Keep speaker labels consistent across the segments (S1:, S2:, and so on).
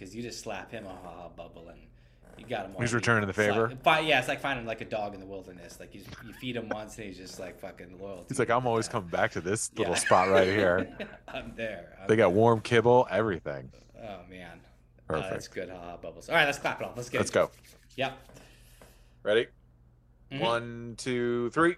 S1: because you just slap him a ha ha bubble and you got him.
S2: He's returning the favor?
S1: Yeah, it's like finding like a dog in the wilderness. Like you, you feed him once and he's just like fucking loyal.
S2: He's like, I'm always coming back to this little
S1: Yeah.
S2: spot right here.
S1: I'm there. I'm
S2: They got
S1: there.
S2: warm kibble, everything.
S1: Oh man, Uh,
S2: Perfect.
S1: that's good. Ha ha bubbles. All right, let's clap it off. Let's get.
S2: Let's
S1: it.
S2: go.
S1: Yep.
S2: Ready?
S1: Mhm.
S2: One, two, three.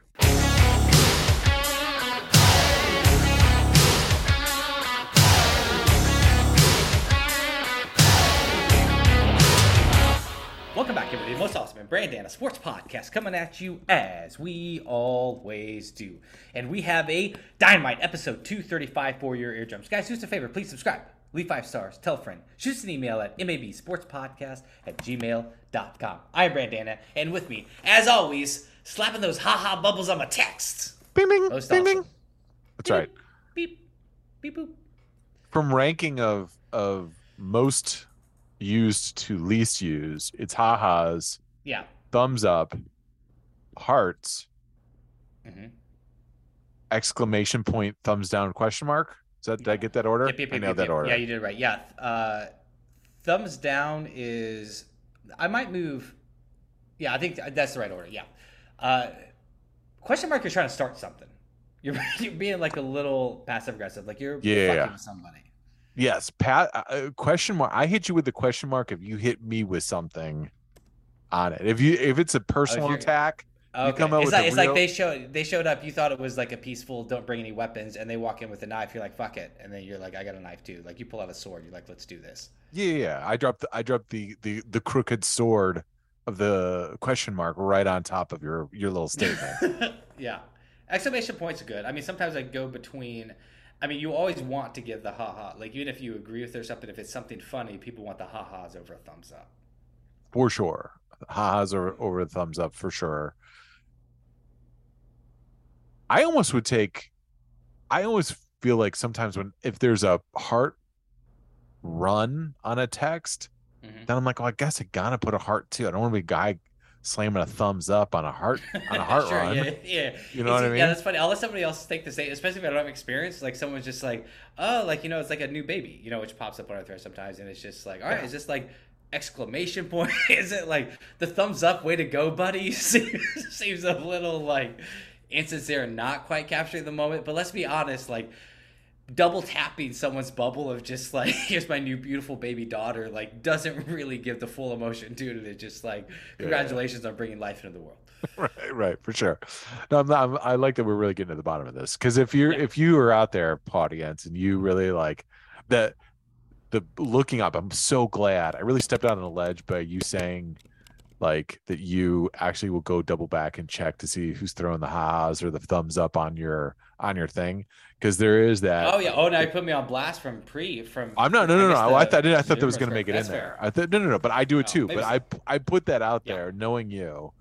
S1: The Most awesome and Brandana Sports Podcast coming at you as we always do. And we have a dynamite episode 235 for your eardrums. Guys, do us a favor. Please subscribe, leave five stars, tell a friend, shoot us an email at mabsportspodcast at gmail.com. I'm Brandana, and with me, as always, slapping those haha bubbles on my texts.
S2: Bing, bing,
S1: Most
S2: bing, bing.
S1: awesome.
S2: That's right.
S1: Beep, beep, boop.
S2: From ranking of of most used to least used, it's ha-has,
S1: Yeah.
S2: thumbs up, hearts,
S1: hmm
S2: exclamation point, thumbs down, question mark. Is that did I get that order?
S1: Yep, yep,
S2: I
S1: yep,
S2: nailed
S1: yep,
S2: that order.
S1: Yeah, you did it right. Yeah. Uh, thumbs down is. I might move. Yeah, I think that's the right order. Yeah. Uh, question mark. You're trying to start something. You're, you're being like a little passive aggressive. Like you're
S2: Yeah,
S1: fucking
S2: yeah.
S1: with somebody.
S2: Yes, Pat. Uh, uh, question mark. I hit you with the question mark if you hit me with something on it. If you if it's a personal
S1: you're-
S2: attack,
S1: Okay.
S2: come out
S1: it's
S2: with
S1: like it's
S2: real-
S1: like they showed they showed up. You thought it was like a peaceful, don't bring any weapons, and they walk in with a knife. You're like, fuck it, and then you're like, I got a knife too. Like you pull out a sword. You're like, let's do this.
S2: yeah, yeah. I dropped the, I dropped the the the crooked sword of the question mark right on top of your your little statement.
S1: yeah. Exclamation points are good. I mean, sometimes I go between. I mean, you always want to give the ha ha. Like, even if you agree with there's something, if it's something funny, people want the ha-has over a thumbs up.
S2: for sure. Ha-has over over a thumbs up for sure. I almost would take I always feel like sometimes when if there's a heart run on a text,
S1: Mhm.
S2: then I'm like, oh, I guess I gotta put a heart too. I don't want to be a guy slamming a thumbs up on a heart on a heart
S1: Sure,
S2: run.
S1: Yeah, yeah.
S2: You know what I mean?
S1: Yeah, that's funny. I'll let somebody else take the same, especially if I don't have experience. Like, someone's just like, oh, like, you know, it's like a new baby, you know, which pops up on our thread sometimes. And it's just like, all right,
S2: Yeah.
S1: is this like exclamation point? is it like the thumbs up, way to go, buddy? seems, seems a little like insincere and not quite capturing the moment. But let's be honest, like, double tapping someone's bubble of just like here's my new beautiful baby daughter like doesn't really give the full emotion to it it's just like congratulations on bringing life into the world
S2: right, right, for sure. No, I'm not. I'm, I like that we're really getting to the bottom of this because if you're
S1: Yeah.
S2: if you are out there, audience, and you really like the the looking up, I'm so glad. I really stepped out on a ledge by you saying like that you actually will go double back and check to see who's throwing the ha's or the thumbs up on your on your thing because there is that.
S1: Oh yeah. Oh, now you put me on blast from pre from.
S2: I'm not. No, no, no. I,
S1: the-
S2: I thought I, I thought that was going to make it
S1: That's
S2: in
S1: fair.
S2: there. I thought no, no, no. But I do it
S1: Oh,
S2: too.
S1: maybe
S2: But I I put that out
S1: Yeah.
S2: there, knowing you,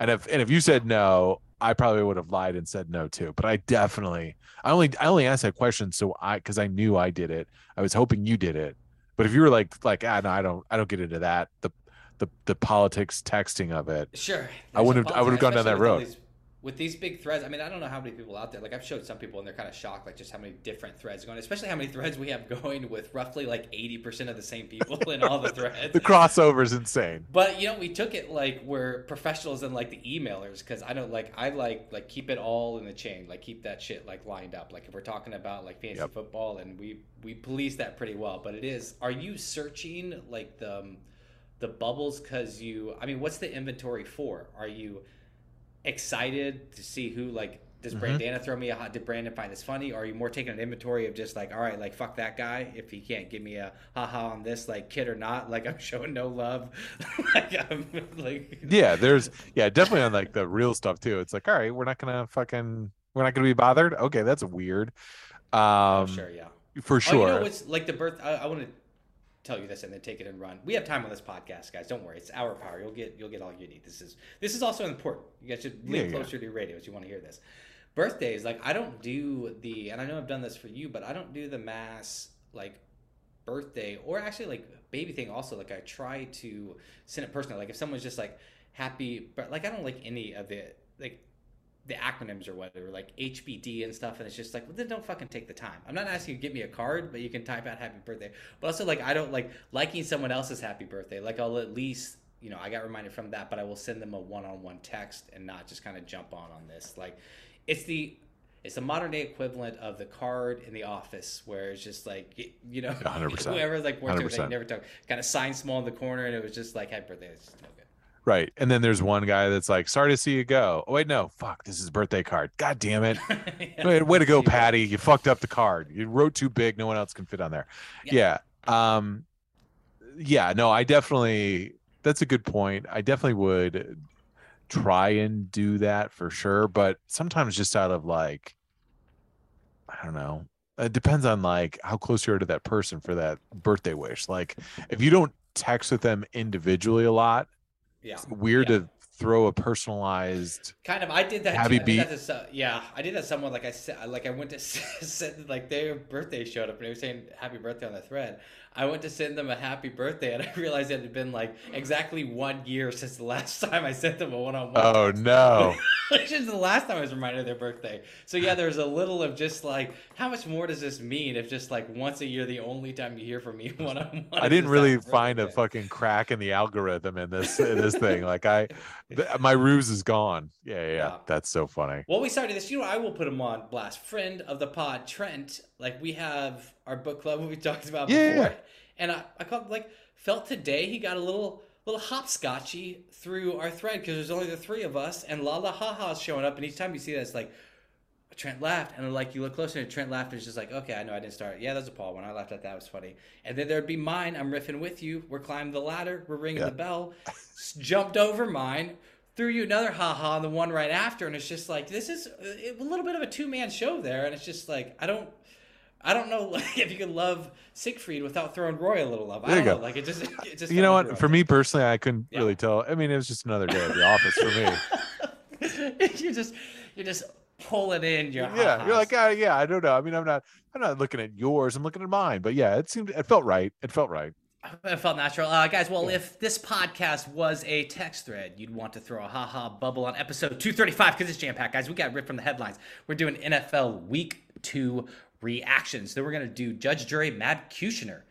S2: and if and if you said no, I probably would have lied and said no too. But I definitely, I only I only asked that question so I because I knew I did it. I was hoping you did it. But if you were like like ah no, I don't I don't get into that the the the politics texting of it.
S1: Sure.
S2: I wouldn't have- I would have gone down that road.
S1: these- with these big threads, I mean, I don't know how many people out there. Like I've showed some people, and they're kind of shocked, like just how many different threads going. Especially how many threads we have going with roughly like eighty percent of the same people in all the threads.
S2: The crossover is insane.
S1: But you know, we took it like we're professionals and like the emailers because I don't like I like like keep it all in the chain, like keep that shit like lined up. Like if we're talking about like fantasy
S2: Yep.
S1: football, and we we police that pretty well. But it is, are you searching like the the bubbles because you? I mean, what's the inventory for? Are you excited to see who like? Does
S2: Mhm.
S1: Brandana throw me a hot? Did Brandon find this funny? Or are you more taking an inventory of just like, all right, like fuck that guy if he can't give me a haha on this, like kid or not, like I'm showing no love, like I'm like
S2: Yeah, there's yeah, definitely on like the real stuff too. It's like, all right, we're not gonna fucking we're not gonna be bothered. Okay, that's weird. Um
S1: Oh, sure, yeah.
S2: for
S1: Oh,
S2: sure.
S1: you know what's like the birth? I, I want to tell you this and then take it and run. We have time on this podcast, guys. Don't worry, it's our power. You'll get you'll get all you need. This is this is also important. You guys should lean
S2: Yeah, yeah.
S1: closer to your radios. You want to hear this. Birthdays, like I don't do the, and I know I've done this for you, but I don't do the mass like birthday or actually like baby thing. Also, like I try to send it personally. Like if someone's just like happy, but like I don't like any of it. Like the acronyms or whatever, like HBD and stuff, and it's just like, well, then don't fucking take the time. I'm not asking you to give me a card, but you can type out happy birthday. But also, like, I don't like liking someone else's happy birthday. Like, I'll at least, you know, I got reminded from that, but I will send them a one-on-one text and not just kind of jump on on this. Like, it's the it's the modern day equivalent of the card in the office where it's just like you know
S2: 100%.
S1: whoever like worked with
S2: 100%.
S1: they never talk kind of sign small in the corner and it was just like happy birthday it's just no good
S2: Right. And then there's one guy that's like, sorry to see you go. Oh, wait, no. Fuck. This is birthday card. God damn it.
S1: Yeah.
S2: Way, to go. Patty. You fucked up the card. You wrote too big. No one else can fit on there. Yeah. Um, yeah. No, I definitely, that's a good point. I definitely would try and do that for sure. But sometimes just out of like, I don't know. It depends on like how close you are to that person for that birthday wish. Like, if you don't text with them individually a lot,
S1: yeah
S2: weird
S1: Yeah.
S2: to throw a personalized
S1: kind of i did that
S2: Happy. Beat.
S1: to yeah i did that someone like i said like i went to send like their birthday showed up and they were saying happy birthday on the thread i went to send them a happy birthday and i realized it had been like exactly one year since the last time i sent them a one-on-one
S2: oh no
S1: which is the last time I was reminded of their birthday. So yeah, there's a little of just like, how much more does this mean if just like once a year, the only time you hear from me one on one?
S2: I didn't really find a fucking crack in the algorithm in this in this thing. Like I, th- my ruse is gone. Yeah, yeah, yeah.
S1: Yeah.
S2: That's so funny.
S1: Well, we started this. You know, I will put him on blast. Friend of the pod, Trent. Like we have our book club we talked about
S2: Yeah,
S1: before,
S2: yeah.
S1: and I, I called like felt today he got a little little hopscotchy through our thread because there's only the three of us, and La La Ha Ha's showing up, and each time you see that, it's like. Trent laughed, and like you look closer, and Trent laughed, and it's just like, okay, I know I didn't start. Yeah, that's a Paul one. I laughed at that. It was funny. And then there'd be mine. I'm riffing with you. We're climbing the ladder. We're ringing
S2: Yeah.
S1: the bell. Jumped over mine. Threw you another haha on the one right after, and it's just like this is uh, a a little bit of a two man show there, and it's just like I don't. I don't know like, if you could love Siegfried without throwing Roy a little love. I
S2: There you
S1: don't
S2: go.
S1: know. Like it just, it just.
S2: You know what? For me personally, I couldn't
S1: Yeah.
S2: really tell. I mean, it was just another day at the office for me.
S1: you just, you just pulling in your.
S2: yeah, you're like, ah, yeah, I don't know. I mean, I'm not, I'm not looking at yours. I'm looking at mine. But yeah, it seemed, it felt right. It felt right.
S1: It felt natural. Uh, guys, well, if this podcast was a text thread, you'd want to throw a haha bubble on episode 235 because it's jam packed, guys. We got ripped from the headlines. We're doing NFL week two reactions. Then we're going to do Judge, Jury, Matt Kushner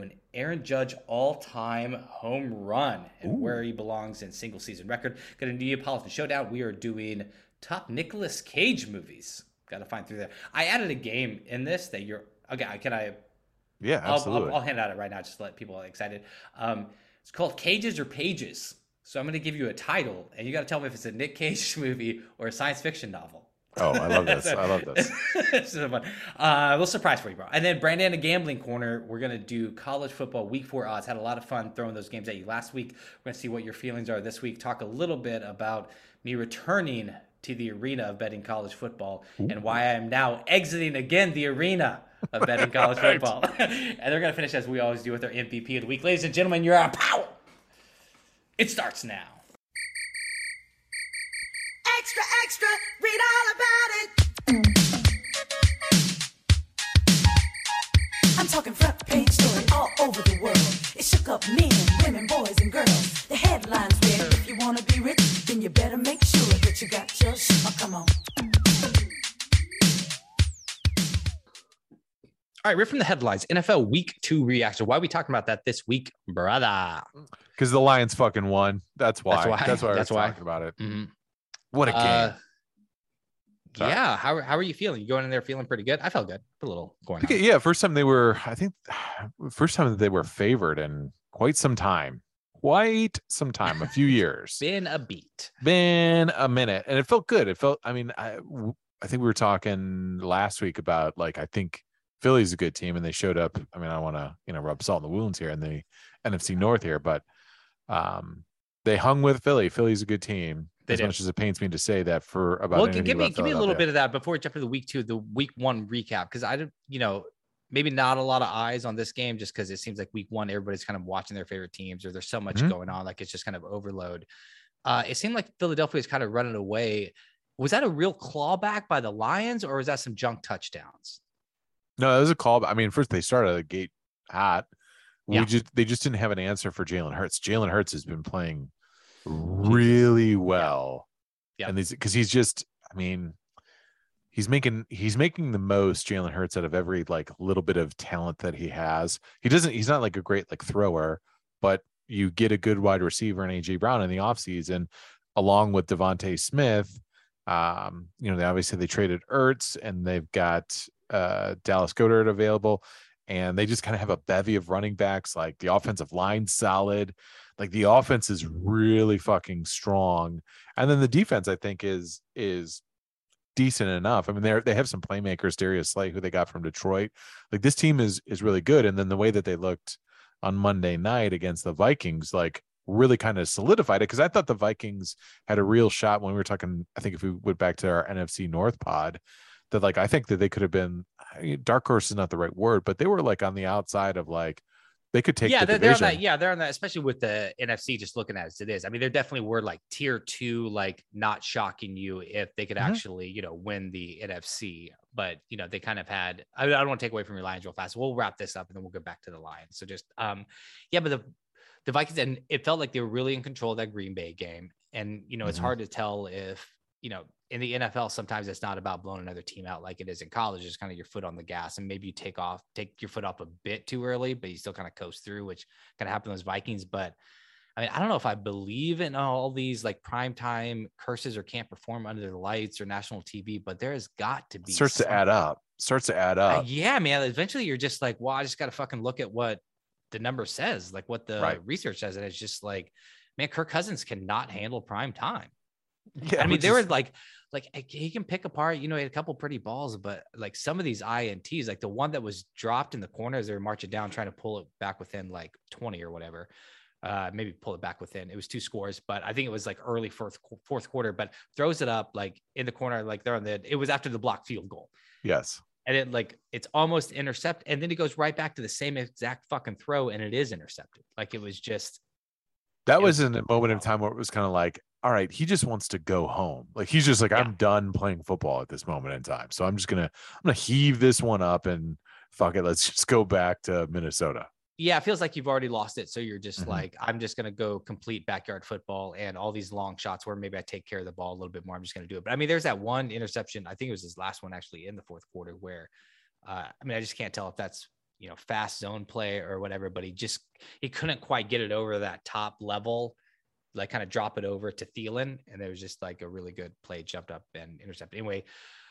S1: an Aaron Judge all time home run and where he belongs in single season record. Got a Neapolitan showdown. We are doing top Nicolas Cage movies. Got to find through there. I added a game in this that you're. Okay, can I
S2: Yeah,
S1: I'll,
S2: absolutely.
S1: I'll, I'll hand out it right now just to let people excited. Um, it's called Cages or Pages. So I'm going to give you a title, and you got to tell me if it's a Nick Cage movie or a science fiction novel.
S2: Oh, I love this. I love this.
S1: this is fun. Uh, a little surprise for you, bro. And then Brandon, a gambling corner. We're gonna do college football week four odds. Had a lot of fun throwing those games at you last week. We're gonna see what your feelings are this week. Talk a little bit about me returning to the arena of betting college football and why I am now exiting again the arena of betting college football. and they're gonna finish as we always do with our MVP of the week, ladies and gentlemen. You're on power. It starts now.
S3: Extra, extra, read all about it. I'm talking front page story all over the world. It shook up men, women, boys, and girls. The headlines read, if you wanna be rich, then you better make sure that you got your shit. Oh, come on.
S1: All right, we're from the headlines. NFL Week Two reaction. Why are we talking about that this week, brother?
S2: Because the Lions fucking won. That's why.
S1: That's why.
S2: That's
S1: why.
S2: why. I
S1: That's why.
S2: talking about it.
S1: Mhm.
S2: What a game.
S1: Uh, yeah. How, how are you feeling? You going in there feeling pretty good? I felt good. A little going
S2: Okay, yeah, first time they were, I think, first time that they were favored in quite some time. Quite some time, a few years.
S1: Been a beat.
S2: Been a minute, and it felt good. It felt, I mean, I, I think we were talking last week about like, I think Philly's a good team, and they showed up. I mean, I want to, you know, rub salt in the wounds here in the NFC North here, but um, they hung with Philly. Philly's a good team.
S1: They
S2: as much as it pains me to say that for about
S1: Well, give me give me a little bit of that before we jump into the week two, the week one recap, because I don't, you know, maybe not a lot of eyes on this game just because it seems like week one everybody's kind of watching their favorite teams or there's so much
S2: Mhm.
S1: going on, like it's just kind of overload. Uh, it seemed like Philadelphia is kind of running away. Was that a real clawback by the Lions, or was that some junk touchdowns?
S2: No, it was a call. I mean, first they started the gate hot.
S1: Yeah.
S2: We just they just didn't have an answer for Jalen Hurts. Jalen Hurts has been playing really well.
S1: Yeah.
S2: And these because he's just I mean, he's making he's making the most Jalen Hurts out of every like little bit of talent that he has. He doesn't he's not like a great like thrower, but you get a good wide receiver in AJ Brown in the offseason, along with DeVonta Smith. Um, you know, they obviously they traded Ertz and they've got uh Dallas Goedert available, and they just kind of have a bevy of running backs. Like the offensive line solid, like the offense is really fucking strong, and then the defense I think is is decent enough. I mean, they they have some playmakers, Darius Slay, who they got from Detroit. Like this team is is really good, and then the way that they looked on Monday night against the Vikings, like really kind of solidified it because I thought the Vikings had a real shot when we were talking. I think if we went back to our NFC North pod, that like I think that they could have been dark horse is not the right word, but they were like on the outside of like they could take
S1: yeah
S2: the
S1: they're, they're on that yeah they're on that especially with the nfc just looking at it as it is. I mean there definitely were like tier two like not shocking you if they could
S2: Mhm.
S1: actually you know win the nfc but you know they kind of had i, I don't want to take away from your lions real fast. We'll wrap this up and then we'll go back to the lions. So just um yeah but the the vikings and it felt like they were really in control of that green bay game. And you know it's
S2: Mhm.
S1: hard to tell if you know in the NFL, sometimes it's not about blowing another team out like it is in college. It's kind of your foot on the gas, and maybe you take off, take your foot off a bit too early, but you still kind of coast through, which kind of happened to those Vikings. But I mean, I don't know if I believe in all these like primetime curses or can't perform under the lights or national TV, but there has got to be
S2: starts to add up. Starts to add
S1: Uh,
S2: up.
S1: yeah, man. Eventually, you're just like, well, I just got to fucking look at what the number says, like what the
S2: Right.
S1: research says, and it's just like, man, Kirk Cousins cannot handle prime time.
S2: Yeah,
S1: I mean, there were like, like eh, he can pick apart. You know, he had a couple pretty balls, but like some of these ints, like the one that was dropped in the corner as they were marching down, trying to pull it back within like twenty or whatever. Uh, maybe pull it back within. It was two scores, but I think it was like early fourth fourth quarter. But throws it up like in the corner, like they're on the. It was after the block field goal,
S2: yes.
S1: and it like it's almost intercept, and then he goes right back to the same exact fucking throw, and it is intercepted. Like it was just
S2: That was
S1: was-
S2: in a moment in time where it was kind of like, all right, he just wants to go home. Like he's just like,
S1: Yeah.
S2: I'm done playing football at this moment in time. So I'm just gonna I'm gonna heave this one up and fuck it. Let's just go back to Minnesota.
S1: yeah, it feels like you've already lost it. So you're just
S2: Mhm.
S1: like, I'm just gonna go complete backyard football and all these long shots where maybe I take care of the ball a little bit more. I'm just gonna do it. But I mean, there's that one interception. I think it was his last one actually in the fourth quarter where, uh, I mean, I just can't tell if that's you know fast zone play or whatever. But he just he couldn't quite get it over that top level, like kind of drop it over to Thielen, and there was just like a really good play, jumped up and intercepted. Anyway,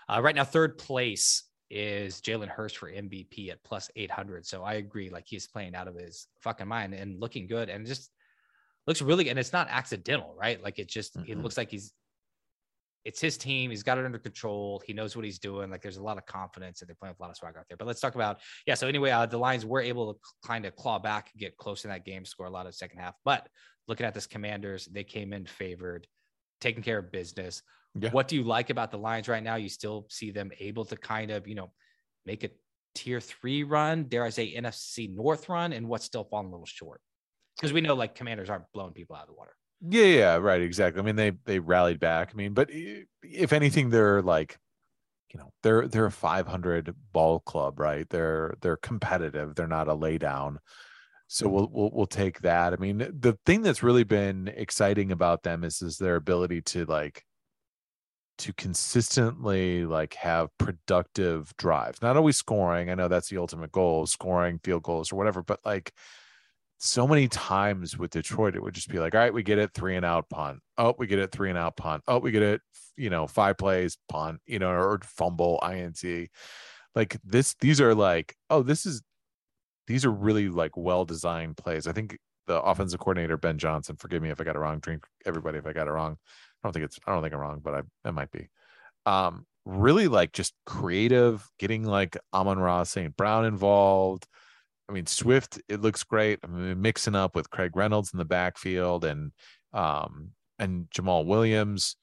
S1: uh, right now third place is Jalen Hurts for MVP at plus 800. So I agree. Like he's playing out of his fucking mind and looking good and just looks really, and it's not accidental, right? Like it just, it
S2: Mhm.
S1: looks like he's, it's his team. He's got it under control. He knows what he's doing. Like there's a lot of confidence and they're playing with a lot of swag out there. But let's talk about, yeah. So anyway, uh, the Lions were able to kind of claw back, get close in that game, score a lot of the second half. But looking at this Commanders, they came in favored, taking care of business.
S2: Yeah.
S1: What do you like about the Lions right now? You still see them able to kind of, you know, make a tier three run, dare I say NFC North run, and what's still falling a little short? Because we know like commanders aren't blowing people out of the water.
S2: Yeah, yeah, right, exactly. I mean, they they rallied back. I mean, but if anything, they're like, you know, they're they're a 500 ball club, right? They're they're competitive. They're not a laydown. So mm-hmm. we'll we'll we'll take that. I mean, the thing that's really been exciting about them is is their ability to like to consistently like have productive drives. Not always scoring. I know that's the ultimate goal, scoring field goals or whatever, but like so many times with Detroit, it would just be like, all right, we get it, three and out punt. Oh, we get it, three and out punt. Oh, we get it, you know, five plays, punt, you know, or fumble, INT. Like this, these are like, oh, this is, these are really like well designed plays. I think the offensive coordinator, Ben Johnson, forgive me if I got it wrong, drink everybody if I got it wrong. I don't think it's, I don't think I'm wrong, but I, it might be. Um, really like just creative, getting like Amon-Ra St. Brown involved. I mean, Swift, it looks great. I mean, mixing up with Craig Reynolds in the backfield and um and Jamaal Williams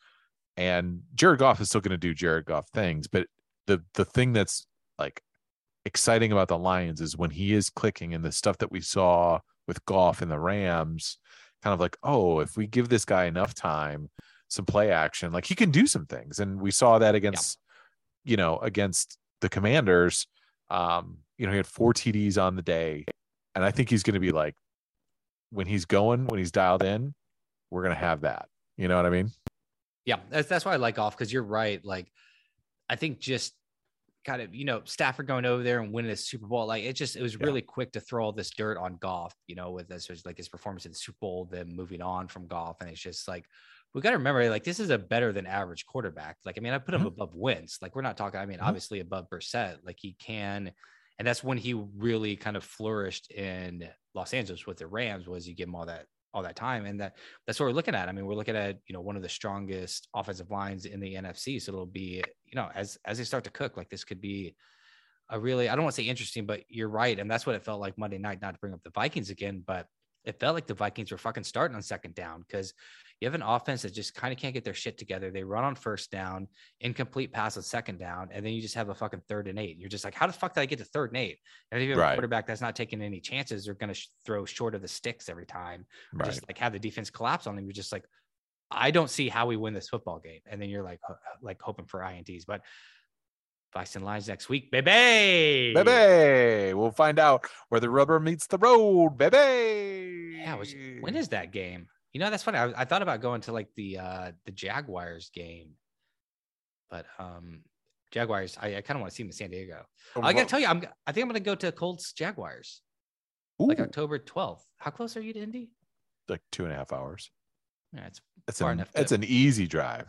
S2: and Jared Goff is still going to do Jared Goff things, but the the thing that's like exciting about the Lions is when he is clicking and the stuff that we saw with Goff and the Rams, kind of like, oh, if we give this guy enough time, some play action, like he can do some things. And we saw that against, you know, against the commanders. Um, you know, he had four TDs on the day. And I think he's going to be like, when he's going, when he's dialed in, we're going to have that. You know what I mean?
S1: Yeah, that's that's why I like Goff because you're right. Like, I think just kind of you know Stafford going over there and winning a Super Bowl, like it just it was
S2: Yeah.
S1: really quick to throw all this dirt on Goff. You know, with this like his performance in the Super Bowl, then moving on from Goff, and it's just like we got to remember like this is a better than average quarterback. Like I mean, I put him
S2: Mhm.
S1: above Wentz. Like we're not talking. I mean,
S2: Mhm.
S1: obviously above Brissett. Like he can. And that's when he really kind of flourished in Los Angeles with the Rams was you give him all that all that time. And that that's what we're looking at. I mean, we're looking at, you know, one of the strongest offensive lines in the NFC. So it'll be, you know, as as they start to cook, like this could be a really, I don't want to say interesting, but you're right. And that's what it felt like Monday night, not to bring up the Vikings again, but it felt like the Vikings were fucking starting on second down because you have an offense that just kind of can't get their shit together. They run on first down, incomplete pass on second down, and then you just have a fucking third and eight. You're just like, how the fuck did I get to third and eight? And if you have a quarterback that's not taking any chances, they're going to sh- throw short of the sticks every time
S2: Right.
S1: just like have the defense collapse on them. You're just like, I don't see how we win this football game. And then you're like, ho- like hoping for INTs. But Bison Lions next week, baby.
S2: Baby, we'll find out where the rubber meets the road, baby.
S1: Yeah. Which, when is that game? You know, that's funny. I, I thought about going to like the uh the Jaguars game, but um Jaguars. I, I kind of want to see them in San Diego. I gotta tell you, I'm. I think I'm gonna go to Colts Jaguars like October 12th. How close are you to Indy?
S2: like two and a half hours.
S1: Yeah, it's
S2: It's
S1: Far
S2: an it's an easy drive.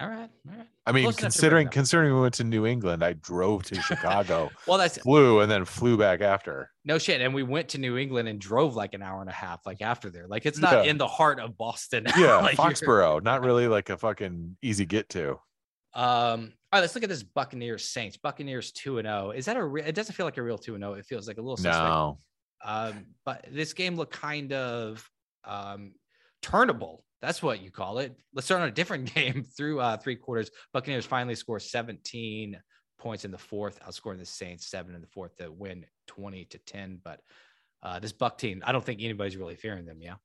S1: All right. All right.
S2: I mean,
S1: Close
S2: considering considering we went to New England, I drove to Chicago,
S1: Well, that's
S2: flew, and then flew back after.
S1: No shit. And we went to New England and drove like an hour and a half, like after there. Like it's not
S2: Yeah.
S1: in the heart of Boston.
S2: Yeah,
S1: Like,
S2: Foxborough, not really like a fucking easy get to.
S1: Um, all right, let's look at this Buccaneers Saints. Buccaneers 2 and 0. Is that a re- it doesn't feel like a real 2 and 0. It feels like a little suspect.
S2: No,
S1: Um, but this game looked kind of um turnable. That's what you call it. Let's start on a different game through uh three quarters. Buccaneers finally score 17 points in the fourth, outscoring the Saints seven in the fourth to win 20 to 10. But uh this Buck team, I don't think anybody's really fearing them, yeah.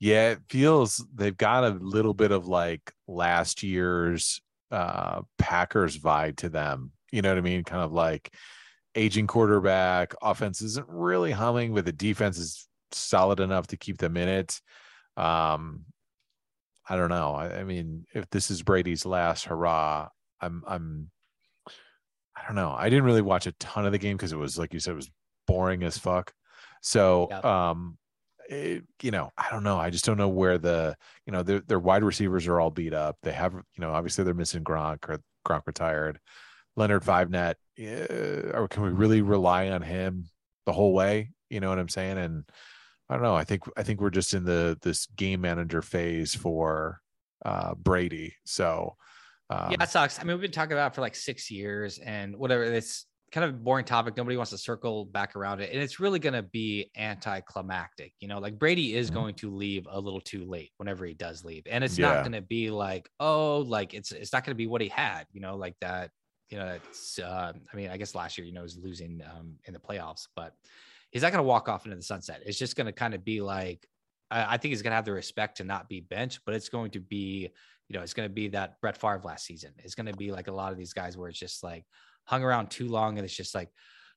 S2: yeah, it feels they've got a little bit of like last year's uh Packers vibe to them. You know what I mean? Kind of like aging quarterback, offense isn't really humming, but the defense is solid enough to keep them in it. Um, I don't know. I, I mean, if this is Brady's last hurrah, I'm I'm I don't know. I didn't really watch a ton of the game because it was like you said, it was boring as fuck. So
S1: Yep.
S2: um it, you know, I don't know. I just don't know where the you know their their wide receivers are all beat up. They have you know obviously they're missing Gronk or Gronk retired. Leonard Fournette. Yeah, or can we really rely on him the whole way? You know what I'm saying? And I don't know. I think I think we're just in the this game manager phase for uh Brady. So um,
S1: yeah, it sucks. I mean, we've been talking about it for like six years and whatever. It's kind of a boring topic. Nobody wants to circle back around it. And it's really going to be anticlimactic. You know, like Brady is
S2: Mhm.
S1: going to leave a little too late whenever he does leave. And it's
S2: Yeah.
S1: not going to be like, oh, like it's it's not going to be what he had, you know, like that. You know, it's uh, I mean, I guess last year, you know, he was losing um in the playoffs, but he's not going to walk off into the sunset. It's just going to kind of be like, I, I think he's going to have the respect to not be benched, but it's going to be, you know, it's going to be that Brett Favre last season. It's going to be like a lot of these guys where it's just like hung around too long and it's just like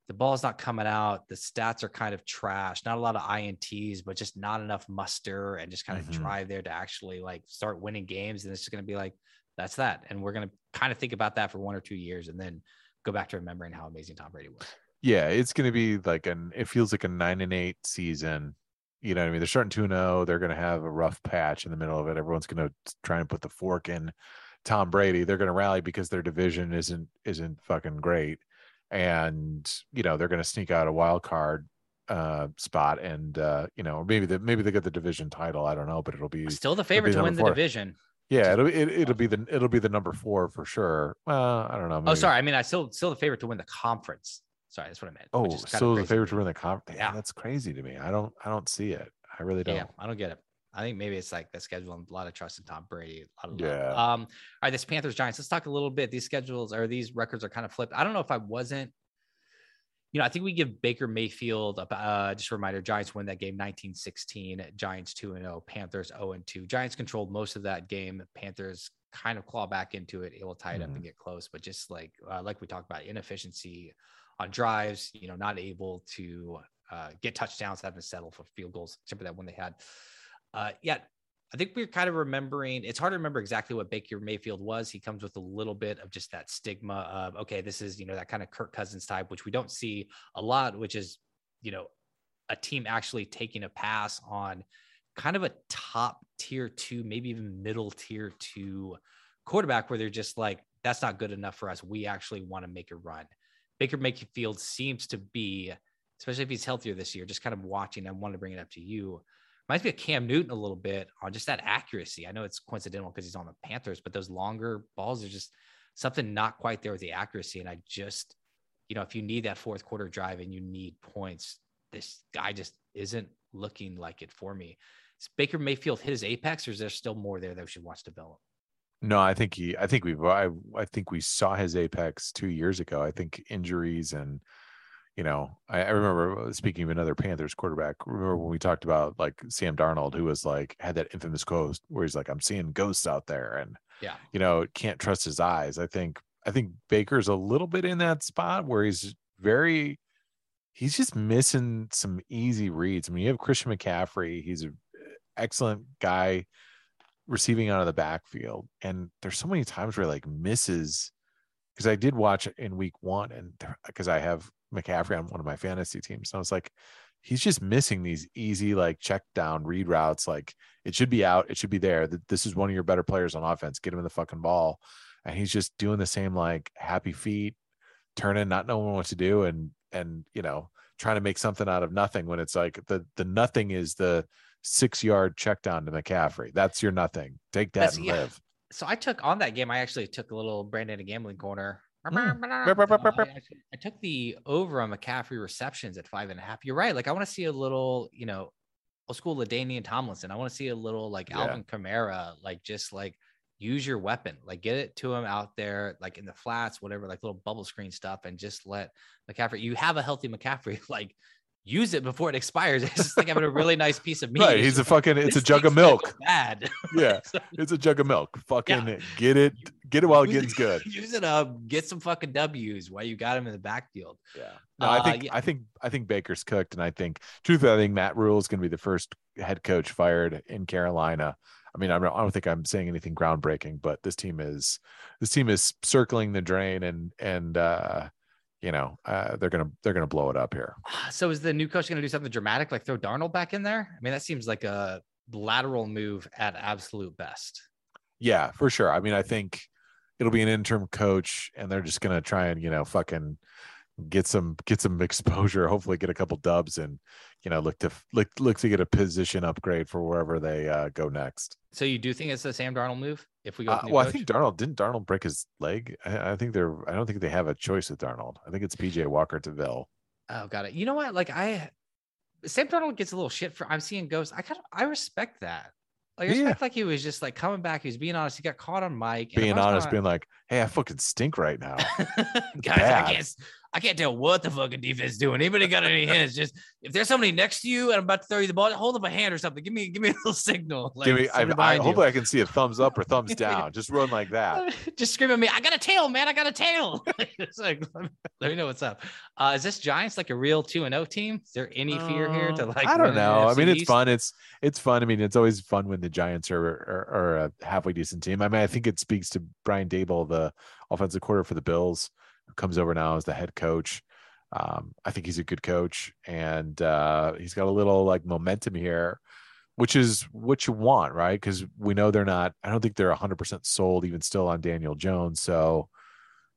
S1: the ball's not coming out. The stats are kind of trash. Not a lot of INTs, but just not enough muster and just kind of
S2: Mhm.
S1: drive there to actually like start winning games. And it's just going to be like, that's that. And we're going to kind of think about that for one or two years and then go back to remembering how amazing Tom Brady was.
S2: Yeah, it's going to be like an. It feels like a nine and eight season. You know what I mean? They're starting two zero. They're going to have a rough patch in the middle of it. Everyone's going to try and put the fork in Tom Brady. They're going to rally because their division isn't isn't fucking great, and you know they're going to sneak out a wild card uh spot and uh you know maybe the maybe they get the division title i don't know but it'll be
S1: Still the favorite to win the
S2: four.
S1: division.
S2: yeah it'll it, it'll be the it'll be the number four for sure well i don't know
S1: Oh, sorry. I mean, I still still the favorite to win the conference. Sorry, that's what I meant.
S2: Oh,
S1: which is kind of
S2: so the
S1: crazy
S2: favorite
S1: to
S2: to win the conference.
S1: Yeah.
S2: That's crazy to me. I don't, I don't see it. I really don't.
S1: Yeah, I don't get it. I think maybe it's like the schedule and a lot of trust in Tom Brady. A lot of love.
S2: Yeah.
S1: Um. All right, this Panthers Giants. Let's talk a little bit. These schedules or these records are kind of flipped. I don't know if I wasn't. You know, I think we give Baker Mayfield a uh, just a reminder. Giants win that game 19-16. Giants 2 and 0. Panthers 0 and 2. Giants controlled most of that game. Panthers kind of claw back into it, It will tie it up
S2: Mhm.
S1: and get close. But just like uh, like we talked about, inefficiency on drives. You know, not able to uh, get touchdowns, having to settle for field goals, except for that one they had. Uh, I think we're kind of remembering. It's hard to remember exactly what Baker Mayfield was. He comes with a little bit of just that stigma of okay, this is you know that kind of Kirk Cousins type, which we don't see a lot. Which is you know a team actually taking a pass on kind of a top tier two, maybe even middle tier two quarterback, where they're just like that's not good enough for us. We actually want to make a run. Baker Mayfield seems to be, especially if he's healthier this year. Just kind of watching. I want to bring it up to you reminds me of Cam Newton a little bit on just that accuracy. I know it's coincidental because he's on the Panthers, but those longer balls are just something not quite there with the accuracy. And I just, you know, if you need that fourth quarter drive and you need points, this guy just isn't looking like it for me. Is Baker Mayfield hit his apex, or is there still more there that we should watch develop?
S2: No, I think he. I think we've. I, I think we saw his apex two years ago. I think injuries and you know, I, I, remember uh, speaking of another Panthers quarterback. Remember when we talked about like Sam Darnold, who was like had that infamous quote where he's like, "I'm seeing ghosts out there," and
S1: yeah,
S2: you know, can't trust his eyes. I think I think Baker's a little bit in that spot where he's very, he's just missing some easy reads. I mean, you have Christian McCaffrey. He's an excellent guy receiving out of the backfield, and there's so many times where like misses because I did watch in week one, and because I have McCaffrey on one of my fantasy teams. And I was like, he's just missing these easy, like check down read routes. Like it should be out, it should be there. This is one of your better players on offense. Get him in the fucking ball. And he's just doing the same like happy feet, turning, not knowing what to do, and and you know, trying to make something out of nothing when it's like the the nothing is the six yard check down to McCaffrey. That's your nothing. Take that That's, and yeah. live.
S1: So I took on that game. I actually took a little Brandon a gambling corner Mm. I, took the over on McCaffrey receptions at five and a half. You're right. Like I want to see a little, you know, old school LaDainian Tomlinson. I want to see a little like yeah. Alvin Kamara, like just like use your weapon, like get it to him out there, like in the flats, whatever, like little bubble screen stuff, and just let McCaffrey. You have a healthy McCaffrey, like use it before it expires. It's just like having a really nice piece of meat.
S2: Right. He's a fucking, it's a jug of milk.
S1: Bad.
S2: Yeah. it's a jug of milk. Fucking yeah. get it, get it while it gets good.
S1: Use it up, get some fucking W's while you got him in the backfield.
S2: Yeah. No, uh, I think, yeah. I think, I think Baker's cooked. And I think, truthfully, I think Matt Rhule is going to be the first head coach fired in Carolina. I mean, I don't think I'm saying anything groundbreaking, but this team is, this team is circling the drain and, and, uh, you know, uh, they're gonna they're gonna blow it up here.
S1: So is the new coach gonna do something dramatic, like throw Darnold back in there? I mean, that seems like a lateral move at absolute best.
S2: Yeah, for sure. I mean, I think it'll be an interim coach, and they're just gonna try and you know fucking get some get some exposure. Hopefully, get a couple dubs, and you know look to look look to get a position upgrade for wherever they uh, go next.
S1: So you do think it's a Sam Darnold move if we go?
S2: Uh, well, coach? I think Darnold didn't Darnold break his leg. I, I, think they're. I don't think they have a choice with Darnold. I think it's PJ Walker to Ville.
S1: Oh, got it. You know what? Like I, Sam Darnold gets a little shit for. I'm seeing ghosts. I kind of I respect that. Like I respect yeah. like he was just like coming back. He was being honest. He got caught on mic.
S2: Being honest, being like, "Hey, I fucking stink right now."
S1: Guys, I can't. I can't tell what the fucking defense is doing. Anybody got any hints? Just if there's somebody next to you and I'm about to throw you the ball, hold up a hand or something. Give me, give me a little signal.
S2: Like, give me. I, I hopefully I can see a thumbs up or thumbs down. Just run like that.
S1: Just scream at me. I got a tail, man. I got a tail. it's like let me know what's up. Uh, is this Giants like a real two and zero oh team? Is there any fear here to like?
S2: I don't know. I mean, it's fun. It's it's fun. I mean, it's always fun when the Giants are, are are a halfway decent team. I mean, I think it speaks to Brian Daboll, the offensive quarter for the Bills, comes over now as the head coach. Um, I think he's a good coach, and uh, he's got a little like momentum here, which is what you want, right? Because we know they're not. I don't think they're 100 percent sold even still on Daniel Jones. So,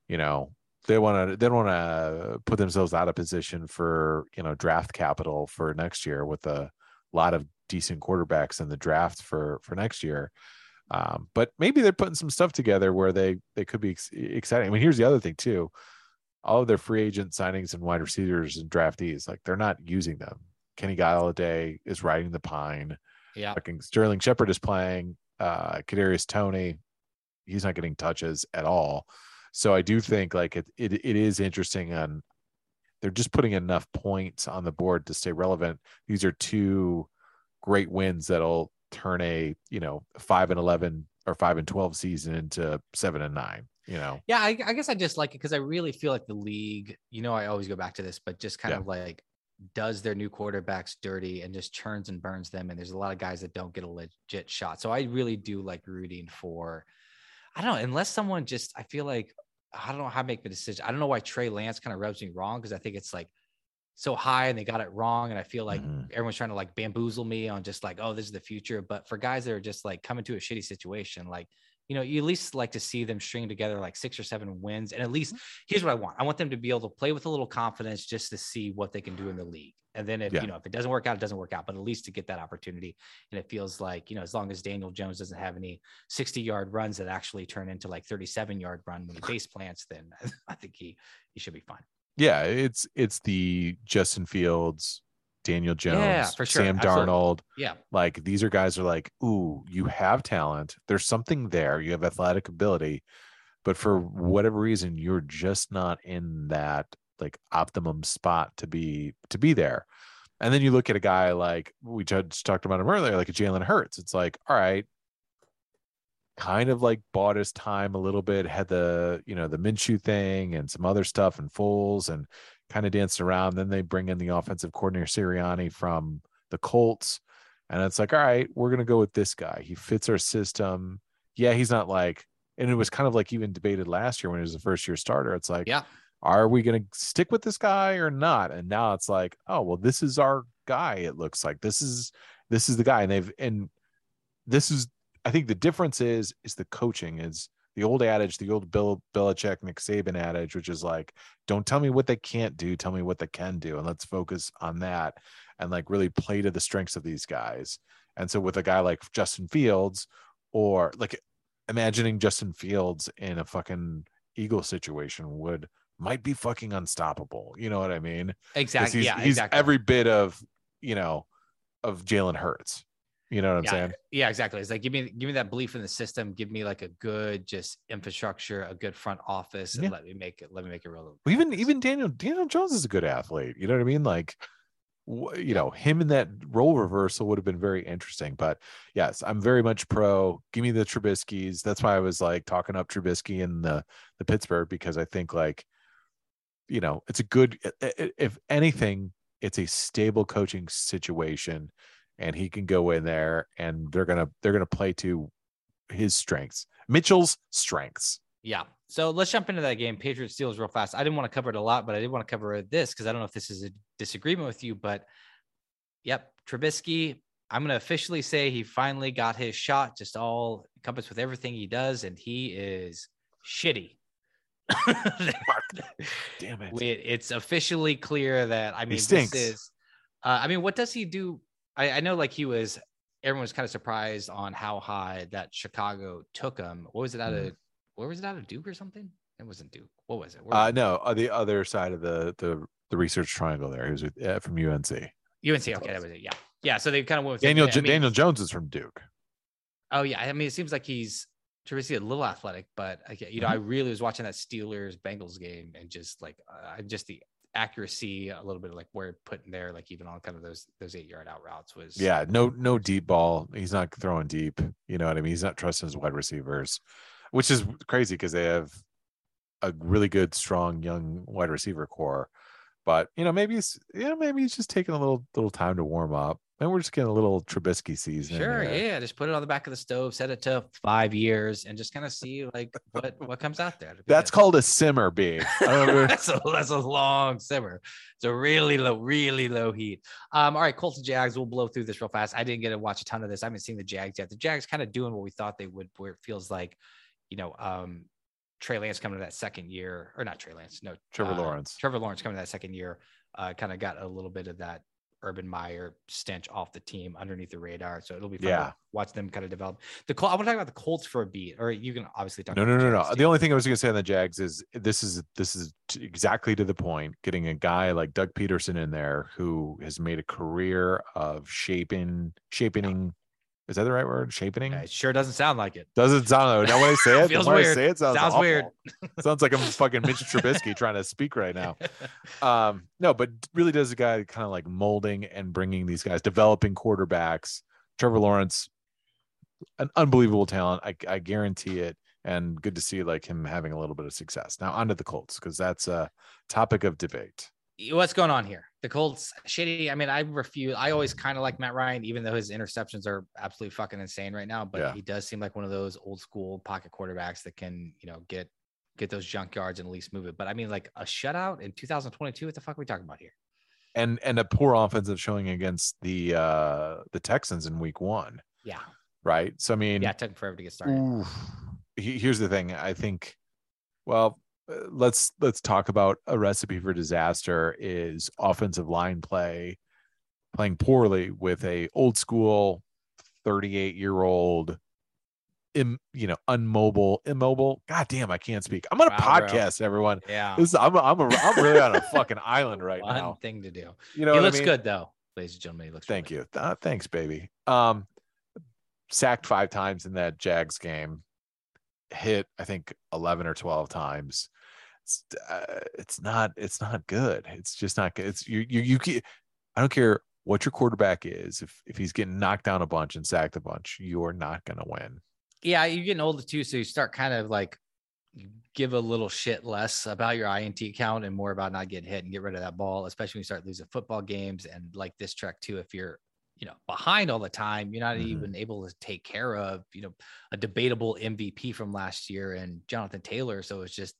S2: you know, they want to they want to put themselves out of position for you know draft capital for next year with a lot of decent quarterbacks in the draft for for next year. Um, but maybe they're putting some stuff together where they they could be ex- exciting. I mean, here's the other thing too all of their free agent signings and wide receivers and draftees, like they're not using them. Kenny Golladay is riding the pine.
S1: Yeah.
S2: Fucking Sterling Shepard is playing. Uh Kadarius Toney, he's not getting touches at all. So I do think like it, it it is interesting and they're just putting enough points on the board to stay relevant. These are two great wins that'll turn a, you know, five and eleven or five and twelve season into seven and nine you know
S1: yeah i, I guess i just like it because i really feel like the league you know i always go back to this but just kind yeah. of like does their new quarterbacks dirty and just churns and burns them. And there's a lot of guys that don't get a legit shot. So I really do like rooting for, I don't know, unless someone just, I feel like, I don't know how to make the decision. I don't know why Trey Lance kind of rubs me wrong because I think it's like so high and they got it wrong. And I feel like
S2: Mhm.
S1: everyone's trying to like bamboozle me on just like, oh, this is the future. But for guys that are just like coming to a shitty situation, like, you know, you at least like to see them string together like six or seven wins. And at least here's what I want. I want them to be able to play with a little confidence just to see what they can do in the league. And then if
S2: Yeah.
S1: you know if it doesn't work out, it doesn't work out. But at least to get that opportunity. And it feels like, you know, as long as Daniel Jones doesn't have any 60 yard runs that actually turn into like 37 yard run when he base plants, then I think he he should be fine.
S2: Yeah, it's it's the Justin Fields, Daniel Jones,
S1: Yeah, for sure.
S2: Sam
S1: Absolutely.
S2: Darnold.
S1: Yeah.
S2: Like these are guys are like, ooh, you have talent. There's something there. You have athletic ability, but for whatever reason, you're just not in that like optimum spot to be to be there. And then you look at a guy like we just talked about him earlier, like a Jalen Hurts. It's like, all right, kind of like bought his time a little bit, had the you know the Minshew thing and some other stuff and Foles and kind of danced around. Then they bring in the offensive coordinator Sirianni from the Colts, and it's like, all right, we're gonna go with this guy. He fits our system. Yeah, he's not like, and it was kind of like even debated last year when he was a first year starter. It's like,
S1: Yeah.
S2: are we gonna stick with this guy or not? And now it's like, oh well, this is our guy. It looks like this is this is the guy, and they've and this is I think the difference is is the coaching is the old adage, the old Bill Belichick Nick Saban adage, which is like, don't tell me what they can't do, tell me what they can do, and let's focus on that and like really play to the strengths of these guys. And so with a guy like Justin Fields, or like imagining Justin Fields in a fucking Eagle situation would might be fucking unstoppable. You know what I mean?
S1: Exactly.
S2: He's,
S1: yeah.
S2: he's
S1: exactly.
S2: every bit of you know of Jalen Hurts. You know what I'm
S1: yeah,
S2: saying?
S1: yeah, exactly. It's like give me give me that belief in the system. Give me like a good just infrastructure, a good front office, and
S2: Yeah.
S1: let me make it. Let me make it real.
S2: Well, even even Daniel Daniel Jones is a good athlete. You know what I mean? Like, you know, him in that role reversal would have been very interesting. But yes, I'm very much pro. Give me the Trubisky's. That's why I was like talking up Trubisky in the the Pittsburgh because I think like, you know, it's a good. If anything, it's a stable coaching situation, and he can go in there and they're gonna they're gonna play to his strengths, Mitchell's strengths.
S1: Yeah. So let's jump into that game. Patriots Steelers real fast. I didn't want to cover it a lot, but I did want to cover this because I don't know if this is a disagreement with you, but yep, Trubisky. I'm gonna officially say he finally got his shot, just all encompassed with everything he does, and he is shitty.
S2: Damn it.
S1: It's officially clear that I mean this is uh, I mean what does he do? I, I know like he was everyone was kind of surprised on how high that Chicago took him. What was it out
S2: Mhm.
S1: of where was it out of Duke or something? It wasn't Duke. What was it? Where
S2: Uh,
S1: was
S2: no, on the other side of the the the research triangle there. He was with, uh, from UNC.
S1: UNC. Okay, that was it. Yeah. Yeah. So they kind of went with.
S2: Daniel
S1: I mean-
S2: Daniel Jones is from Duke.
S1: Oh yeah, I mean, it seems like he's Trubisky a little athletic, but I get- you know, I
S2: Mm-hmm.
S1: really was watching that Steelers Bengals game and just like uh, just the accuracy, a little bit of like where it put in there, like even on kind of those those eight yard out routes was
S2: Yeah, no no deep ball. He's not throwing deep. You know what I mean? He's not trusting his wide receivers, which is crazy because they have a really good, strong young wide receiver core. But you know, maybe he's you know maybe he's just taking a little little time to warm up. And we're just getting a little Trubisky season.
S1: Sure, yeah. Just put it on the back of the stove, set it to five years, and just kind of see like what what comes out there.
S2: That's
S1: good.
S2: called a simmer, B.
S1: That's a that's a long simmer. It's a really low, really low heat. Um, all right, Colts and Jags. We'll blow through this real fast. I didn't get to watch a ton of this. I haven't seen the Jags yet. The Jags kind of doing what we thought they would, where it feels like, you know, um, Trey Lance coming to that second year, or not Trey Lance, no,
S2: Trevor
S1: uh,
S2: Lawrence.
S1: Trevor Lawrence coming to that second year, uh, kind of got a little bit of that Urban Meyer stench off the team underneath the radar. So it'll be fun
S2: Yeah.
S1: to watch them kind of develop. The Col- I want to talk about the Colts for a beat, or you can obviously talk.
S2: No, no, no, no.
S1: too.
S2: The only thing I was going to say on the Jags is this is this is t- exactly to the point. Getting a guy like Doug Pederson in there who has made a career of shaping, shaping. Is that the right word? Shaping.
S1: Yeah, it sure doesn't sound like it.
S2: Doesn't sound. No, when I say it,
S1: Feels
S2: when I
S1: weird.
S2: say it sounds,
S1: Sounds weird.
S2: sounds like I'm fucking Mitch Trubisky trying to speak right now. Um, no, but really does a guy kind of like molding and bringing these guys, developing quarterbacks. Trevor Lawrence, an unbelievable talent. I, I guarantee it. And good to see like him having a little bit of success. Now onto the Colts because that's a topic of debate.
S1: what's going on here? The Colts shitty. I mean, I refuse. I always kind of like Matt Ryan, even though his interceptions are absolutely fucking insane right now. But
S2: Yeah.
S1: he does seem like one of those old school pocket quarterbacks that can, you know, get get those junk yards and at least move it. But I mean, like a shutout in 2022. What the fuck are we talking about here?
S2: and and a poor offensive showing against the uh the Texans in week one,
S1: Yeah,
S2: right? So I mean,
S1: yeah. It took forever to get started.
S2: Oof. Here's the thing. I think, well, let's let's talk about a recipe for disaster is offensive line play, playing poorly with a old school, 38 year old, Im, you know, unmobile, immobile. God damn, I can't speak. I'm on a
S1: Wow, bro.
S2: podcast, everyone.
S1: Yeah,
S2: This is, I'm I'm a, I'm really on a fucking island right
S1: fun
S2: now.
S1: thing to do.
S2: You know,
S1: he
S2: what I
S1: looks
S2: mean?
S1: good though, ladies and gentlemen. He looks.
S2: Thank
S1: really
S2: you. Uh, thanks, baby. Um, sacked five times in that Jags game. Hit, I think, eleven or twelve times. It's uh, it's not it's not good. It's just not good. It's you you you. I don't care what your quarterback is. If if he's getting knocked down a bunch and sacked a bunch, you are not going to win.
S1: yeah, you're getting older too, so you start kind of like give a little shit less about your INT count and more about not getting hit and get rid of that ball, especially when you start losing football games and like this track too. If you're you know behind all the time, you're not
S2: Mhm.
S1: even able to take care of you know a debatable MVP from last year and Jonathan Taylor. So it's just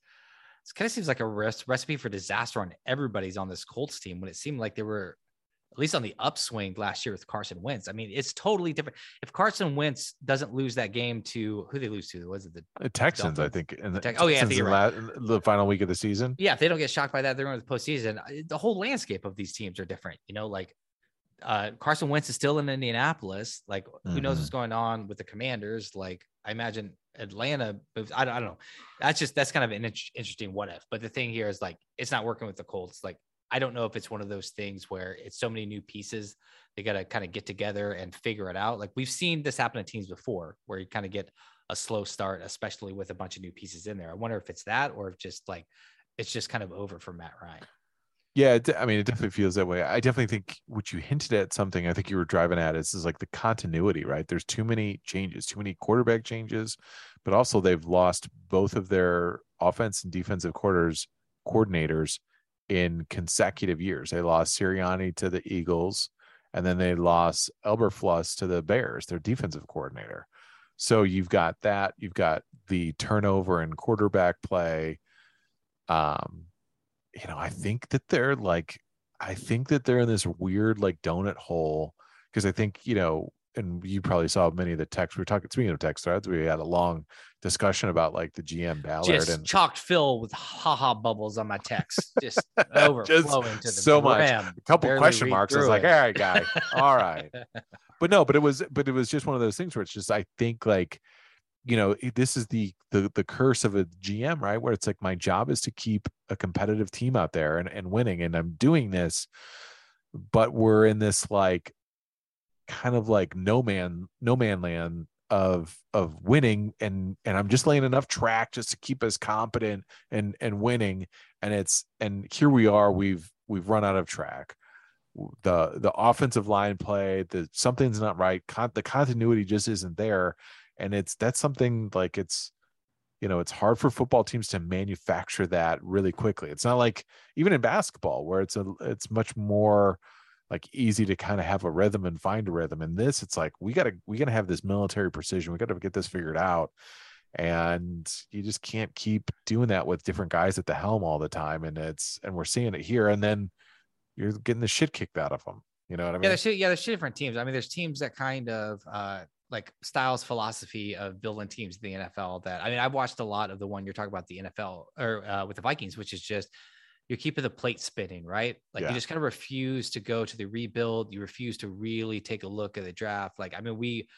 S1: it kind of seems like a res- recipe for disaster on everybody's on this Colts team when it seemed like they were at least on the upswing last year with Carson Wentz. I mean, it's totally different. If Carson Wentz doesn't lose that game to who they lose to, was it the
S2: The Texans, I think, in the,
S1: Tex- oh, yeah, I
S2: Texans
S1: think
S2: la- in the final week of the season.
S1: yeah, if they don't get shocked by that, they're in the postseason. The whole landscape of these teams are different. You know, like uh, Carson Wentz is still in Indianapolis. Like, who knows
S2: Mhm.
S1: what's going on with the Commanders? Like, I imagine Atlanta moves. I don't, I don't know. That's just that's kind of an int- interesting what if. But the thing here is like it's not working with the Colts. Like, I don't know if it's one of those things where it's so many new pieces they got to kind of get together and figure it out. Like we've seen this happen to teams before, where you kind of get a slow start, especially with a bunch of new pieces in there. I wonder if it's that or if just like it's just kind of over for Matt Ryan.
S2: Yeah, I mean, it definitely feels that way. I definitely think what you hinted at something I think you were driving at is, is like the continuity, right? There's too many changes, too many quarterback changes, but also they've lost both of their offense and defensive quarters coordinators in consecutive years. They lost Sirianni to the Eagles, and then they lost Eberflus to the Bears, their defensive coordinator. So you've got that. You've got the turnover and quarterback play. Um, you know, I think that they're like, I think that they're in this weird like donut hole because I think you know, and you probably saw many of the texts we were talking. Speaking of text threads, we had a long discussion about like the GM Ballard
S1: Just
S2: and
S1: chocked fill with haha bubbles on my text, just overflowing to the
S2: so much. a couple question marks. I was like, all right, guy, all right. But no, but it was, but it was just one of those things where it's just, I think like, you know, this is the the the curse of a GM, right? Where it's like my job is to keep a competitive team out there and and winning, and I'm doing this, but we're in this like kind of like no man no man land of of winning and and I'm just laying enough track just to keep us competent and and winning and it's and here we are we've we've run out of track the the offensive line play the something's not right Con- the continuity just isn't there and it's that's something like it's you know it's hard for football teams to manufacture that really quickly. It's not like even in basketball where it's a it's much more like easy to kind of have a rhythm and find a rhythm. In this it's like we got to we got to have this military precision. We got to get this figured out. And you just can't keep doing that with different guys at the helm all the time. And it's and we're seeing it here. And then you're getting the shit kicked out of them you know what i
S1: Yeah,
S2: mean?
S1: there's yeah, there's two different teams. I mean, there's teams that kind of uh like Styles' philosophy of building teams in the NFL. That I mean, I've watched a lot of the one you're talking about the NFL or uh, with the Vikings, which is just you're keeping the plate spinning, right? Like
S2: Yeah.
S1: you just kind of refuse to go to the rebuild. You refuse to really take a look at the draft. Like I mean, we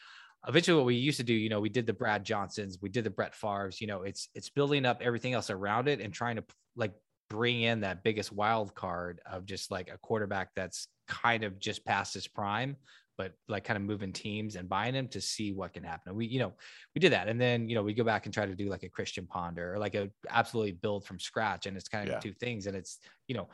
S1: eventually what we used to do, you know, we did the Brad Johnsons, we did the Brett Favre's. You know, it's it's building up everything else around it and trying to like bring in that biggest wild card of just like a quarterback that's kind of just past his prime, but like kind of moving teams and buying them to see what can happen. And we, you know, we did that. And then, you know, we go back and try to do like a Christian Ponder or like a absolutely build from scratch. And it's kind of
S2: Yeah.
S1: two things. And it's, you know,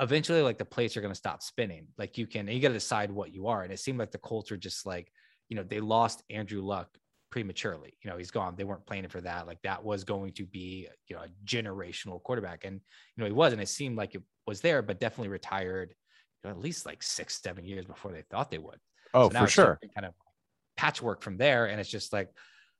S1: eventually like the plates are going to stop spinning. Like you can, you got to decide what you are. And it seemed like the Colts are just like, you know, they lost Andrew Luck prematurely. You know, he's gone. They weren't planning for that. Like that was going to be, you know, a generational quarterback. And, you know, he was, and it seemed like it was there, but definitely retired know, at least like six, seven years before they thought they would.
S2: Oh,
S1: So now
S2: for sure.
S1: Kind of patchwork from there. And it's just like,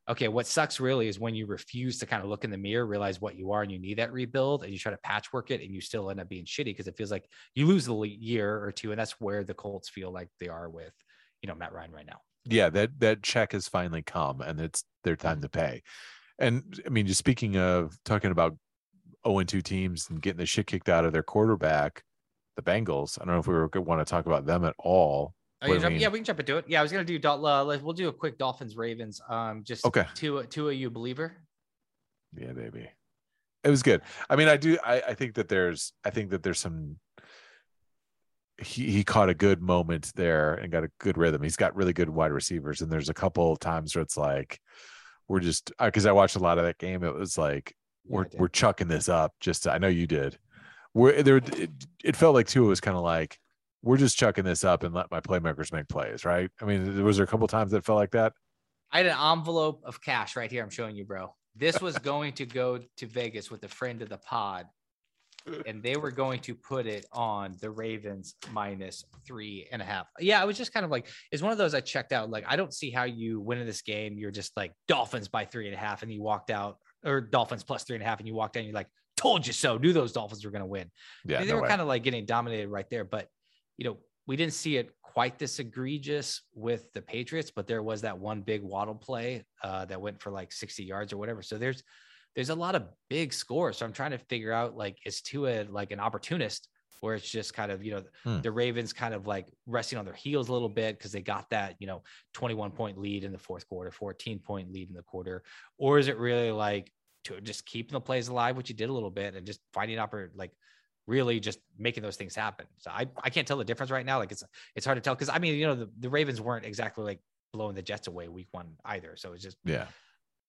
S1: okay, what sucks really is when you refuse to kind of look in the mirror, realize what you are, and you need that rebuild, and you try to patchwork it, and you still end up being shitty because it feels like you lose the year or two, and that's where the Colts feel like they are with, you know, Matt Ryan right now.
S2: yeah that that check has finally come and it's their time to pay and i mean just speaking of talking about 0 and 2 teams and getting the shit kicked out of their quarterback the bengals i don't know if we were going to want to talk about them at all
S1: Oh,
S2: What
S1: you
S2: I
S1: jump- yeah, we can jump into it. Yeah, I was gonna do. Uh, we'll do a quick Dolphins Ravens. Um, just
S2: Okay.
S1: Two, two, are you believer?
S2: yeah baby it was good i mean i do i, I think that there's i think that there's some he, he caught a good moment there and got a good rhythm he's got really good wide receivers and there's a couple of times where it's like we're just because i watched a lot of that game it was like we're
S1: did.
S2: we're chucking this up. Just I know you did. We're there. It, it felt like too. It was kind of like we're just chucking this up and let my playmakers make plays, right? I mean, was there a couple times that felt like that?
S1: I had an envelope of cash right here. I'm showing you, bro. This was going to go to Vegas with a friend of the pod, and they were going to put it on the Ravens minus three and a half. Yeah, I was just kind of like it's one of those I checked out. Like I don't see how you win in this game. You're just like Dolphins by three and a half, and you walked out, or Dolphins plus three and a half, and you walked out. and You're like, told you so. Knew those Dolphins were going to win.
S2: Yeah,
S1: they
S2: no
S1: were
S2: way.
S1: kind of like getting dominated right there. But you know, we didn't see it quite this egregious with the Patriots, but there was that one big Waddle play uh, that went for like 60 yards or whatever. So there's there's a lot of big scores. So I'm trying to figure out like is Tua like an opportunist where it's just kind of you know
S2: Hmm.
S1: the Ravens kind of like resting on their heels a little bit because they got that you know 21 point lead in the fourth quarter, 14 point lead in the quarter, or is it really like to just keeping the plays alive, which you did a little bit, and just finding out like really just making those things happen. So I, I can't tell the difference right now. Like it's it's hard to tell because I mean, you know, the, the Ravens weren't exactly like blowing the Jets away week one either. So it's just
S2: yeah.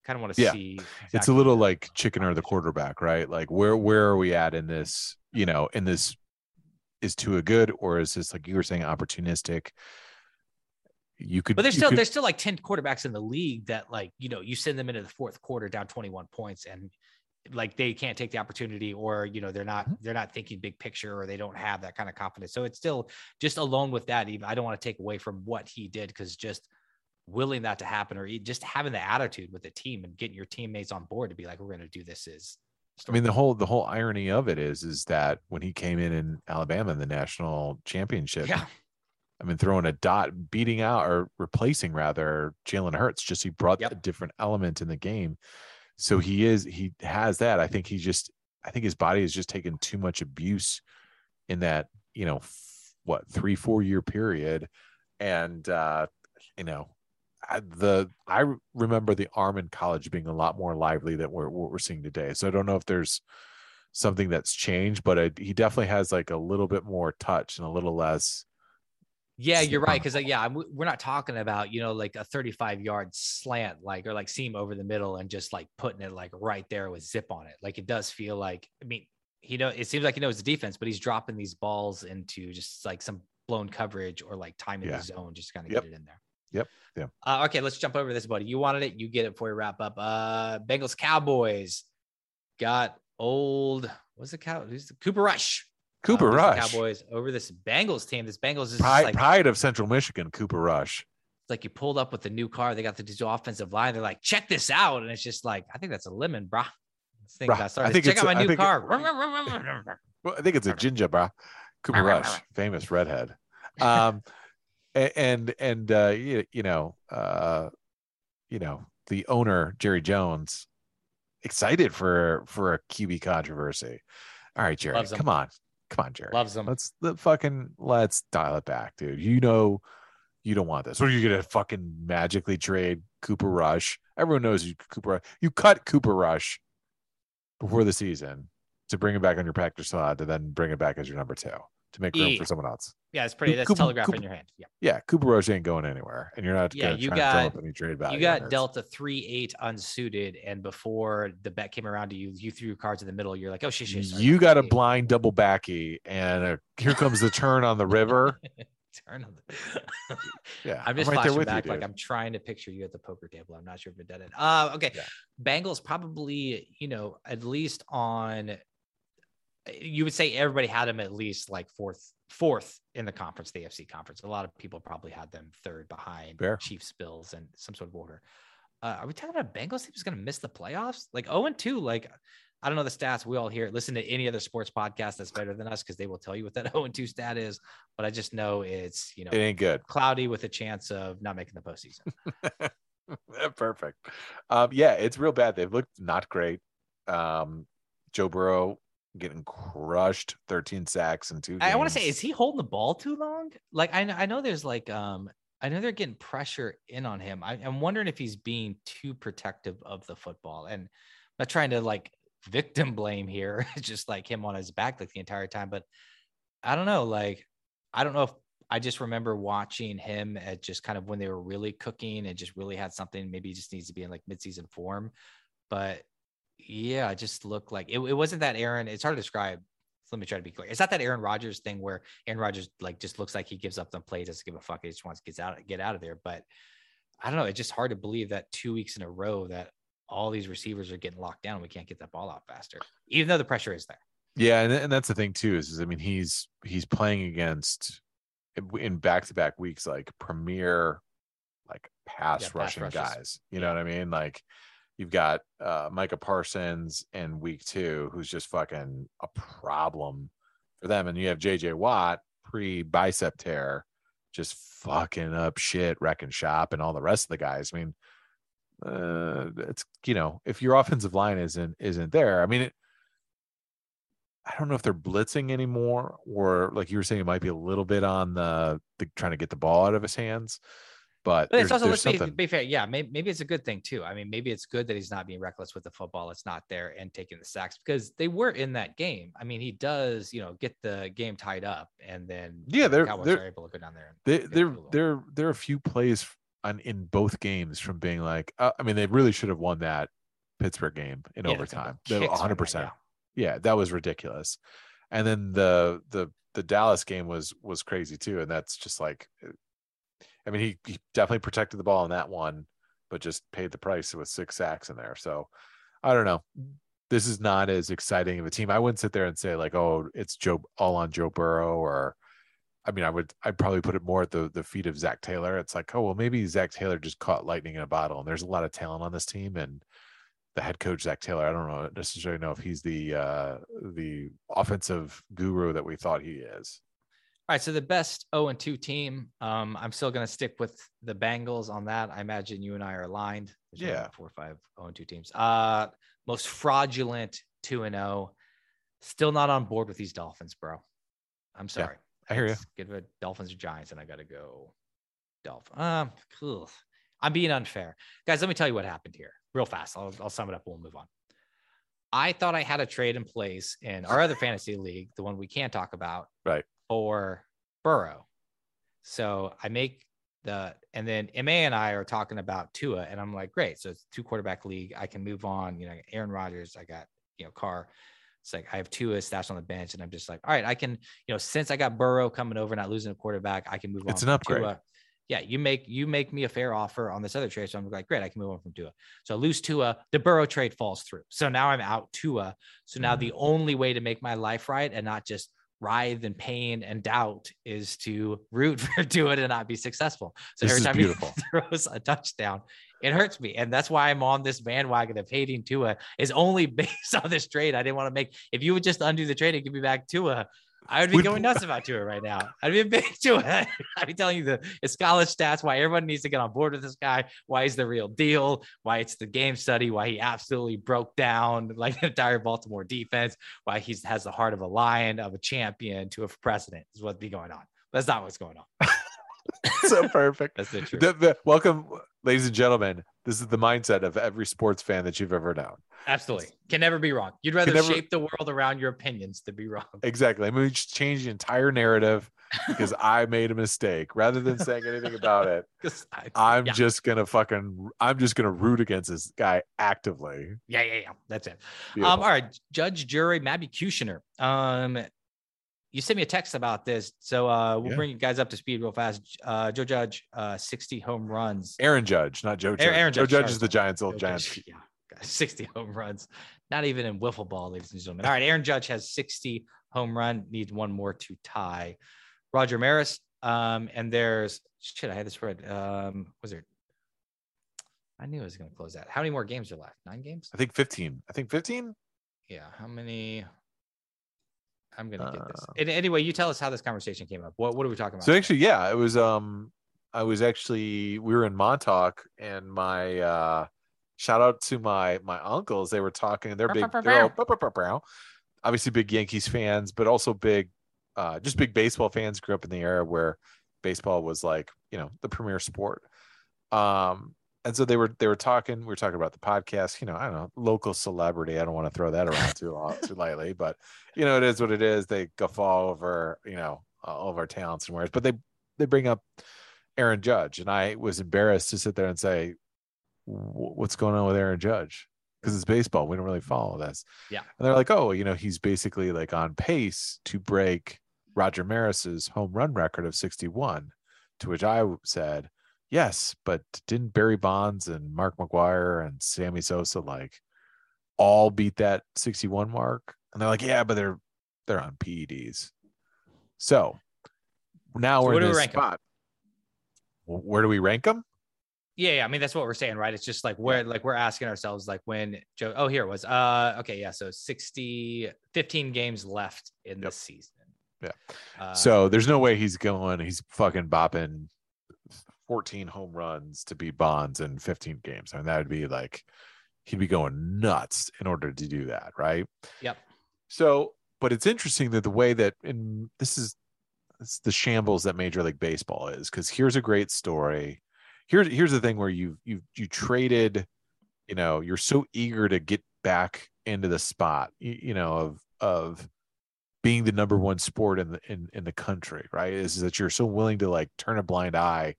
S1: kind of want to
S2: Yeah.
S1: see.
S2: It's a little like chicken or the quarterback, right? Like where where are we at in this? You know, in this is Tua good or is this like you were saying opportunistic? You could,
S1: but there's still
S2: could-
S1: there's still like 10 quarterbacks in the league that like, you know, you send them into the fourth quarter down 21 points and like they can't take the opportunity or you know they're not
S2: Mhm.
S1: they're not thinking big picture or they don't have that kind of confidence so it's still just alone with that even i don't want to take away from what he did because just willing that to happen or just having the attitude with the team and getting your teammates on board to be like we're going to do this is
S2: I mean, the whole the whole irony of it is is that when he came in in Alabama in the national championship,
S1: yeah
S2: I mean, throwing a dot, beating out or replacing rather Jalen Hurts, just he brought
S1: Yep.
S2: a different element in the game. So he is he has that. I think he just I think his body has just taken too much abuse in that you know f- what three four year period, and uh, you know I, the I remember the arm in college being a lot more lively than we're, what we're seeing today. So I don't know if there's something that's changed, but I, he definitely has like a little bit more touch and a little less.
S1: Yeah, you're right. Because yeah, I'm, we're not talking about you know like a 35 yard slant, like or like seam over the middle and just like putting it like right there with zip on it. Like it does feel like. I mean, he know it seems like he knows the defense, but he's dropping these balls into just like some blown coverage or like timing
S2: Yeah.
S1: the zone, just kind of
S2: Yep.
S1: get it in there.
S2: Yep, yep.
S1: Uh, okay, let's jump over this, buddy. You wanted it, you get it before we wrap up. Uh, Bengals Cowboys got old. What's the cow? Who's the Cooper Rush? Uh,
S2: Cooper
S1: leads
S2: Rush,
S1: Cowboys over this Bengals team. This Bengals is
S2: pride,
S1: like
S2: pride of Central Michigan. Cooper Rush.
S1: it's like you pulled up with the new car. They got the offensive line. They're like, check this out. And it's just like, I think that's a lemon, brah. This thing
S2: Brah,
S1: got
S2: I think
S1: Check out
S2: it's
S1: my
S2: I
S1: new
S2: think it-
S1: car.
S2: Well, I think it's a ginger, bro. Cooper Rush, famous redhead. Um, and and uh, you, you know, uh, you know, the owner Jerry Jones, excited for for a QB controversy. All right, Jerry, come on, come on, Jerry.
S1: Loves them.
S2: Let's let fucking let's dial it back, dude. You know, you don't want this. What are you gonna fucking magically trade Cooper Rush? Everyone knows you Cooper. Rush. You cut Cooper Rush before the season to bring him back on your practice squad to then bring it back as your number two to make room
S1: Yeah.
S2: for someone else.
S1: Yeah, it's pretty. That's
S2: Cooper-
S1: telegraph in your hand. Yeah.
S2: Yeah, Cooper Rush ain't going anywhere, and you're not
S1: Yeah, you
S2: try
S1: got-
S2: any trade value.
S1: You got
S2: this.
S1: dealt a three eight unsuited, and before the bet came around to you, you threw your cards in the middle. You're like, oh shit, shit. sorry,
S2: You got a blind double backy, and uh here comes the turn on the river.
S1: Turn on the.
S2: Yeah,
S1: I'm just
S2: right
S1: flashing back
S2: you,
S1: like. I'm trying to picture you at the poker table. I'm not sure if it did it. Uh, okay.
S2: Yeah.
S1: Bengals probably, you know, at least on you would say everybody had them at least like fourth, fourth in the conference, the AFC conference. A lot of people probably had them third behind
S2: Fair.
S1: Chiefs, Bills, and some sort of order. Uh, are we talking about a Bengals team is going to miss the playoffs? Like 0 and 2, like I don't know the stats. We all hear it. Listen to any other sports podcast that's better than us because they will tell you what that 0 and 2 stat is. But I just know it's you know
S2: It ain't good.
S1: cloudy with a chance of not making the postseason.
S2: Perfect. Um, yeah, it's real bad. They've looked not great. Um, Joe Burrow getting crushed, 13 sacks and two.
S1: I want to say, is he holding the ball too long? Like I know, I know there's like um I know they're getting pressure in on him. I, I'm wondering if he's being too protective of the football. And I'm not trying to like victim blame here. It's just like him on his back like the entire time. But I don't know. Like I don't know if I just remember watching him at just kind of when they were really cooking and just really had something. Maybe he just needs to be in like midseason form. But yeah, it just looked like it, it wasn't that Aaron. It's hard to describe. Let me try to be clear. It's not that Aaron Rodgers thing where Aaron Rodgers like just looks like he gives up the play, doesn't give a fuck. He just wants to get out, get out of there. But I don't know. It's just hard to believe that two weeks in a row that all these receivers are getting locked down. We can't get that ball out faster, even though the pressure is there.
S2: Yeah, and, and that's the thing too is, is I mean he's he's playing against in back to back weeks like premier like pass
S1: Yeah,
S2: rushing
S1: rushes.
S2: guys. You know what I mean? Like you've got uh Micah Parsons in week two, who's just fucking a problem for them, and you have JJ Watt pre bicep tear, just fucking up shit, wrecking shop, and all the rest of the guys. I mean, uh, it's you know if your offensive line isn't isn't there, I mean it. I don't know if they're blitzing anymore, or like you were saying, it might be a little bit on the, the trying to get the ball out of his hands. But,
S1: But it's also let's be, be fair. Yeah, maybe, maybe it's a good thing too. I mean, maybe it's good that he's not being reckless with the football. It's not there and taking the sacks because they were in that game. I mean, he does, you know, get the game tied up and then
S2: Yeah, they're-
S1: Cowboys
S2: they're-
S1: able to go down there. And
S2: They,
S1: get a
S2: there, there, there are a few plays on in both games from being like, uh, I mean, they really should have won that Pittsburgh game in
S1: Yeah,
S2: overtime.
S1: the
S2: 100.
S1: like,
S2: percent Yeah, that was ridiculous. And then the the the Dallas game was was crazy too, and that's just like, I mean, he, he definitely protected the ball in that one, but just paid the price with six sacks in there. So I don't know. This is not as exciting of a team. I wouldn't sit there and say like, oh, it's Joe all on Joe Burrow or I mean, I would I'd probably put it more at the the feet of Zac Taylor. It's like, oh well, maybe Zac Taylor just caught lightning in a bottle, and there's a lot of talent on this team, and the head coach Zac Taylor, I don't know necessarily know if he's the uh the offensive guru that we thought he is.
S1: All right, so the best 0 and 2 team. Um, I'm still going to stick with the Bengals on that. I imagine you and I are aligned. There's
S2: Yeah.
S1: four, five, 0 and 2 teams. Uh, most fraudulent 2 and 0. Still not on board with these Dolphins, bro. I'm sorry.
S2: I hear you.
S1: Give it Dolphins or Giants, and I got to go Dolphin. Um, cool. I'm being unfair, guys. Let me tell you what happened here, real fast. I'll, I'll sum it up. and We'll move on. I thought I had a trade in place in our other fantasy league, the one we can't talk about,
S2: Right.
S1: For Burrow. So I make the, and then Ma and I are talking about Tua, and I'm like, great. So it's two quarterback league. I can move on. You know, Aaron Rodgers. I got you know Carr. It's like I have Tua stashed on the bench, and I'm just like, all right, I can, you know, since I got Burrow coming over, not losing a quarterback, I can move on.
S2: It's an upgrade.
S1: Tua. Yeah, you make you make me a fair offer on this other trade, so I'm like, great, I can move on from Tua. So I lose Tua, the Burrow trade falls through. So now I'm out Tua. So now
S2: Mm.
S1: the only way to make my life right and not just writhe in pain and doubt is to root for Tua to not be successful. So
S2: This
S1: every time
S2: beautiful.
S1: he throws a touchdown, it hurts me. And that's why I'm on this bandwagon of hating Tua is only based on this trade. I didn't want to make if you would just undo the trade and give me back Tua. I would be
S2: Would-
S1: going nuts about Tua right now. I'd be a big Tua. I'd be telling you the his college stats, why everyone needs to get on board with this guy, why he's the real deal, why it's the game study, why he absolutely broke down like the entire Baltimore defense, why he has the heart of a lion, of a champion, to a president is what'd be going on. That's not what's going on.
S2: so perfect.
S1: That's the truth.
S2: The- the- welcome, ladies and gentlemen. This is the mindset of every sports fan that you've ever known.
S1: Absolutely. Can never be wrong. You'd rather
S2: never-
S1: shape the world around your opinions than be wrong.
S2: Exactly. I mean, we just change the entire narrative because I made a mistake. Rather than saying anything about it.
S1: I-
S2: I'm
S1: yeah,
S2: just gonna fucking I'm just gonna root against this guy actively.
S1: yeah, yeah, yeah. That's it. Um, all right, Judge, jury, Mabby Kushner. Um, you sent me a text about this, so uh, we'll
S2: Yeah.
S1: bring you guys up to speed real fast. Uh, Joe Judge, uh, 60 home runs.
S2: Aaron Judge, not Joe Judge.
S1: Aaron
S2: Joe
S1: Judge,
S2: Judge
S1: sorry,
S2: is the. Giants' old
S1: Joe
S2: Giants
S1: Judge, yeah. 60 home runs. Not even in wiffle ball, ladies and gentlemen. All right, Aaron Judge has 60 home run, needs one more to tie. Roger Maris, um, and there's shit. I had this read. Um, was there? I knew I was going to close that. How many more games are left? Nine games?
S2: I think 15. I think 15.
S1: Yeah. How many? I'm gonna get this.
S2: Uh,
S1: And anyway, you tell us how this conversation came up. What What are we talking about?
S2: So
S1: today?
S2: actually, yeah, it was um I was actually we were in Montauk and my uh shout out to my my uncles. They were talking, they're big they're all obviously big Yankees fans, but also big uh just big baseball fans, grew up in the era where baseball was like, you know, the premier sport. Um and so they were they were talking, we were talking about the podcast, you know, I don't know, local celebrity. I don't want to throw that around too long, too lightly, but you know, it is what it is. They guffaw over, you know, all of our talents and wares, but they they bring up Aaron Judge, and I was embarrassed to sit there and say, "What's going on with Aaron Judge?" Because it's baseball, we don't really follow this.
S1: Yeah.
S2: and they're like, "Oh, you know, he's basically like on pace to break Roger Maris's home run record of 61." To which I said, "Yes, but didn't Barry Bonds and Mark McGwire and Sammy Sosa like all beat that 61 mark?" And they're like, "Yeah, but they're they're on PEDs." So now
S1: So
S2: we're
S1: where
S2: in
S1: we
S2: this
S1: 'em?
S2: spot. Wh- Where do we rank them?
S1: Yeah, yeah, I mean that's what we're saying, right? It's just like we're like we're asking ourselves like when Joe oh here it was uh okay, yeah, so 60 15 games left in
S2: Yep.
S1: this season.
S2: Yeah.
S1: Uh,
S2: so there's no way he's going. He's fucking bopping 14 home runs to beat Bonds in 15 games. I mean, that would be like he'd be going nuts in order to do that, right?
S1: Yep.
S2: So, but it's interesting that the way that, and this is it's the shambles that Major League Baseball is, because here's a great story. Here's here's the thing where you you you traded, you know, you're so eager to get back into the spot, you, you know, of of being the number one sport in the in, in the country, right? Is that you're so willing to like turn a blind eye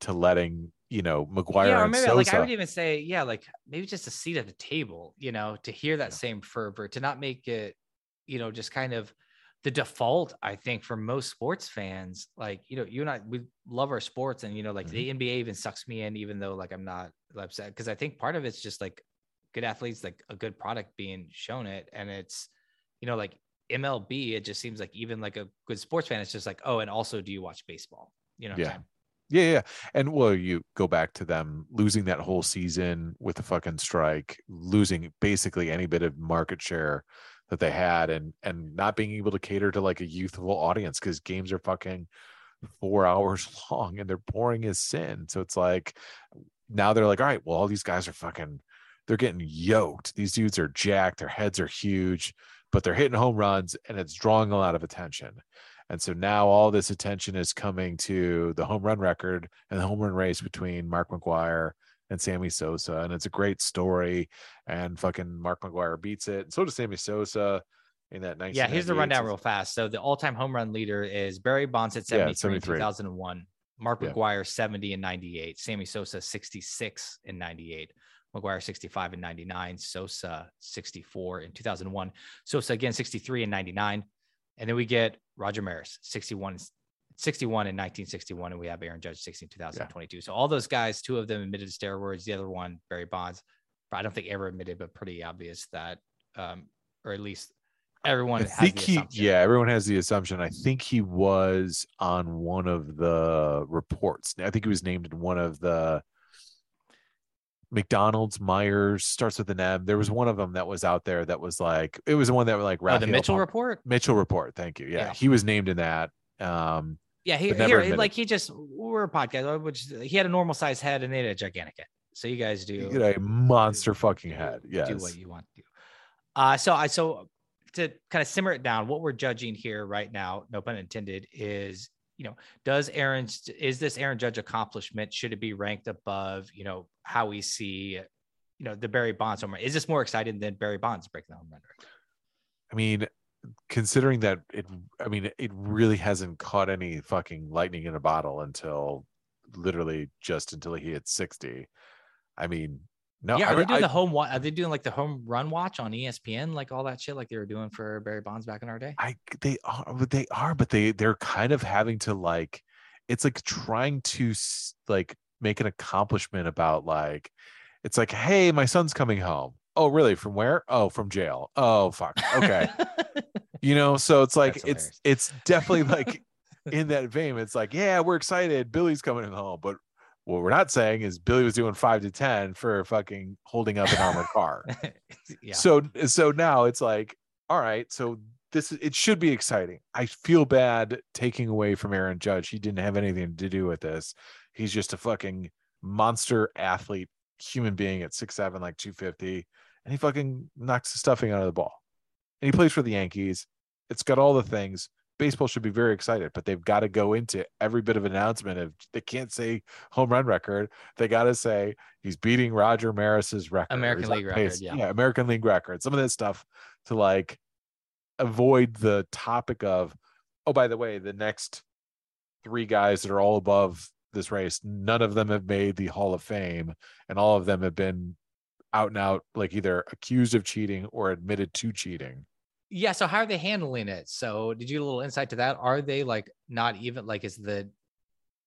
S2: to letting, you know, McGwire
S1: yeah, or maybe like I would even say, yeah, like maybe just a seat at the table, you know, to hear that
S2: Yeah.
S1: same fervor, to not make it, you know, just kind of the default, I think, for most sports fans. Like, you know, you and I, we love our sports, and you know, like the
S2: Mm-hmm.
S1: NBA even sucks me in, even though like I'm not upset because I think part of it's just like good athletes, like a good product being shown it, and it's, you know, like MLB. It just seems like even like a good sports fan, it's just like, oh, and also, do you watch baseball? You know,
S2: Yeah. Yeah, yeah. And well, you go back to them losing that whole season with the fucking strike, losing basically any bit of market share that they had and and not being able to cater to like a youthful audience because games are fucking four hours long and they're boring as sin. So it's like now they're like, all right, well, all these guys are fucking they're getting yoked. These dudes are jacked, their heads are huge, but they're hitting home runs and it's drawing a lot of attention. And so now all this attention is coming to the home run record and the home run race between Mark McGwire and Sammy Sosa. And it's a great story. And fucking Mark McGwire beats it. And so does Sammy Sosa in that 19.
S1: Yeah, here's the rundown real fast. So the all-time home run leader is Barry Bonds at 73, in
S2: 73.
S1: 2001. Mark
S2: Yeah.
S1: McGwire 70 and 98. Sammy Sosa 66 and 98. McGwire 65 and 99. Sosa 64 in 2001. Sosa again 63 and 99. And then we get Roger Maris 61 61 in 1961 and we have Aaron Judge 60 in 2022. So all those guys, two of them admitted to steroids, the other one Barry Bonds. I don't think ever admitted, but pretty obvious that um or at least everyone
S2: I
S1: has
S2: think
S1: the
S2: he,
S1: assumption.
S2: yeah, everyone has the assumption. I think he was on one of the reports. I think he was named in one of the McDonald's, Myers, starts with an M. There was one of them that was out there that was like, it was the one that was like,
S1: Oh, the Mitchell report.
S2: Mitchell report. Thank you. Yeah,
S1: Yeah.
S2: he was named in that. Um,
S1: Yeah, he here like he just we're a podcast, which he had a normal size head and they had a gigantic head. So you guys do
S2: you get a monster fucking head. Yes, do
S1: what you want to do. Uh, so I so to kind of simmer it down, what we're judging here right now, no pun intended, is you know, does Aaron's is this Aaron Judge accomplishment? Should it be ranked above, you know, how we see, you know, the Barry Bonds home run? Is this more exciting than Barry Bonds breaking the home run record?
S2: I mean, considering that it, I mean, it really hasn't caught any fucking lightning in a bottle until literally just until he hit 60. I mean, no,
S1: yeah,
S2: I,
S1: are they doing
S2: I-
S1: the home? Are they doing like the home run watch on ESPN, like all that shit, like they were doing for Barry Bonds back in our day?
S2: I they are but they are but they they're kind of having to like it's like trying to like make an accomplishment about like it's like hey my son's coming home Oh, really? From where? Oh, from jail. Oh, fuck. Okay. you know, so it's like it's it's definitely like in that vein. It's like, yeah, we're excited. Billy's coming home, but what we're not saying is Billy was doing five to ten for fucking holding up an armored car.
S1: yeah.
S2: So so now it's like, all right, so this it should be exciting. I feel bad taking away from Aaron Judge. He didn't have anything to do with this. He's just a fucking monster athlete, human being at six seven, like 250, and he fucking knocks the stuffing out of the ball. And he plays for the Yankees. It's got all the things. Baseball should be very excited, but they've got to go into every bit of announcement of they can't say home run record. They got to say he's beating Roger Maris's record.
S1: American League
S2: pace-
S1: record, yeah.
S2: American League record. Some of that stuff to like avoid the topic of, oh, by the way, the next three guys that are all above this race, none of them have made the Hall of Fame, and all of them have been out and out, like either accused of cheating or admitted to cheating.
S1: Yeah. So how are they handling it? So did you get a little insight to that? Are they like not even like is the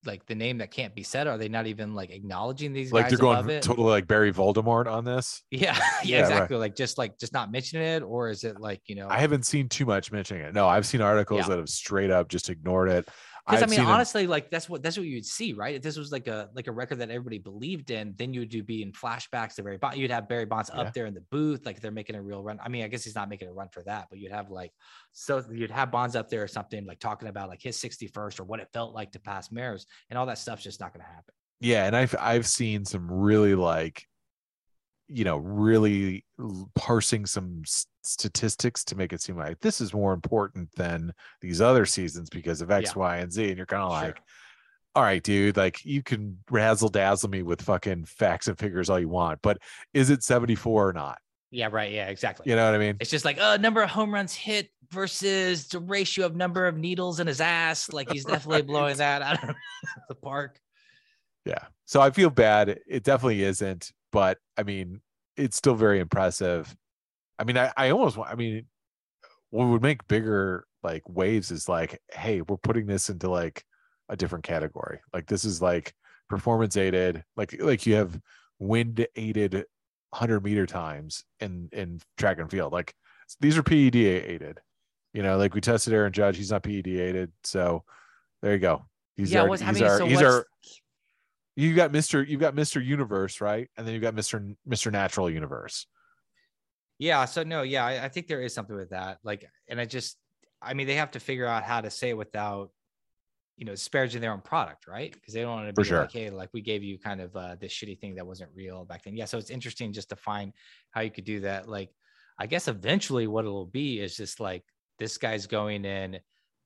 S1: like the name that can't be said? Are they not even like acknowledging these
S2: Like they're going totally like Barry Voldemort on this.
S1: Yeah, yeah,
S2: Yeah, right.
S1: exactly. Like just like just not mentioning it, or is it like you know?
S2: I haven't seen too much mentioning it. No, I've seen articles
S1: Yeah.
S2: that have straight up just ignored it.
S1: Because I mean,
S2: them-
S1: honestly, like that's what that's what you'd see, right? If this was like a like a record that everybody believed in, then you would do be in flashbacks to Barry Bonds. You'd have Barry Bonds
S2: Yeah.
S1: up there in the booth, like they're making a real run. I mean, I guess he's not making a run for that, but you'd have like so you'd have Bonds up there or something, like talking about like his 61st or what it felt like to pass Maris, and all that stuff's just not going to happen.
S2: yeah and i've i've seen some really like you know really parsing some statistics to make it seem like this is more important than these other seasons because of X,
S1: Yeah.
S2: Y, and z and you're kind of
S1: Sure.
S2: like all right dude like you can razzle dazzle me with fucking facts and figures all you want but is it 74 or not
S1: Yeah, right. Yeah, exactly.
S2: you know what i mean
S1: It's just like uh number of home runs hit versus the ratio of number of needles in his ass. Like he's definitely blowing that out of the park.
S2: Yeah. So I feel bad. It definitely isn't, but I mean, it's still very impressive. I mean, I, I almost want, I mean, what would make bigger like waves is like, hey, we're putting this into like a different category. Like this is like performance aided, like like you have wind aided 100 meter times in in track and field. Like these are PED aided. You know, like we tested Aaron Judge, he's not PED aided. So there you go. He's
S1: yeah,
S2: our, he's
S1: mean,
S2: our,
S1: so
S2: he's our, you got Mr. You've got Mr. Universe, right? And then you've got Mr. Mr. Natural Universe.
S1: Yeah. So no, yeah, I, I think there is something with that. Like, and I just, I mean, they have to figure out how to say it without, you know, disparaging their own product, right? Because they don't want to be
S2: sure.
S1: like, hey, like we gave you kind of uh, this shitty thing that wasn't real back then. Yeah. So it's interesting just to find how you could do that. Like, I guess eventually what it'll be is just like this guy's going in.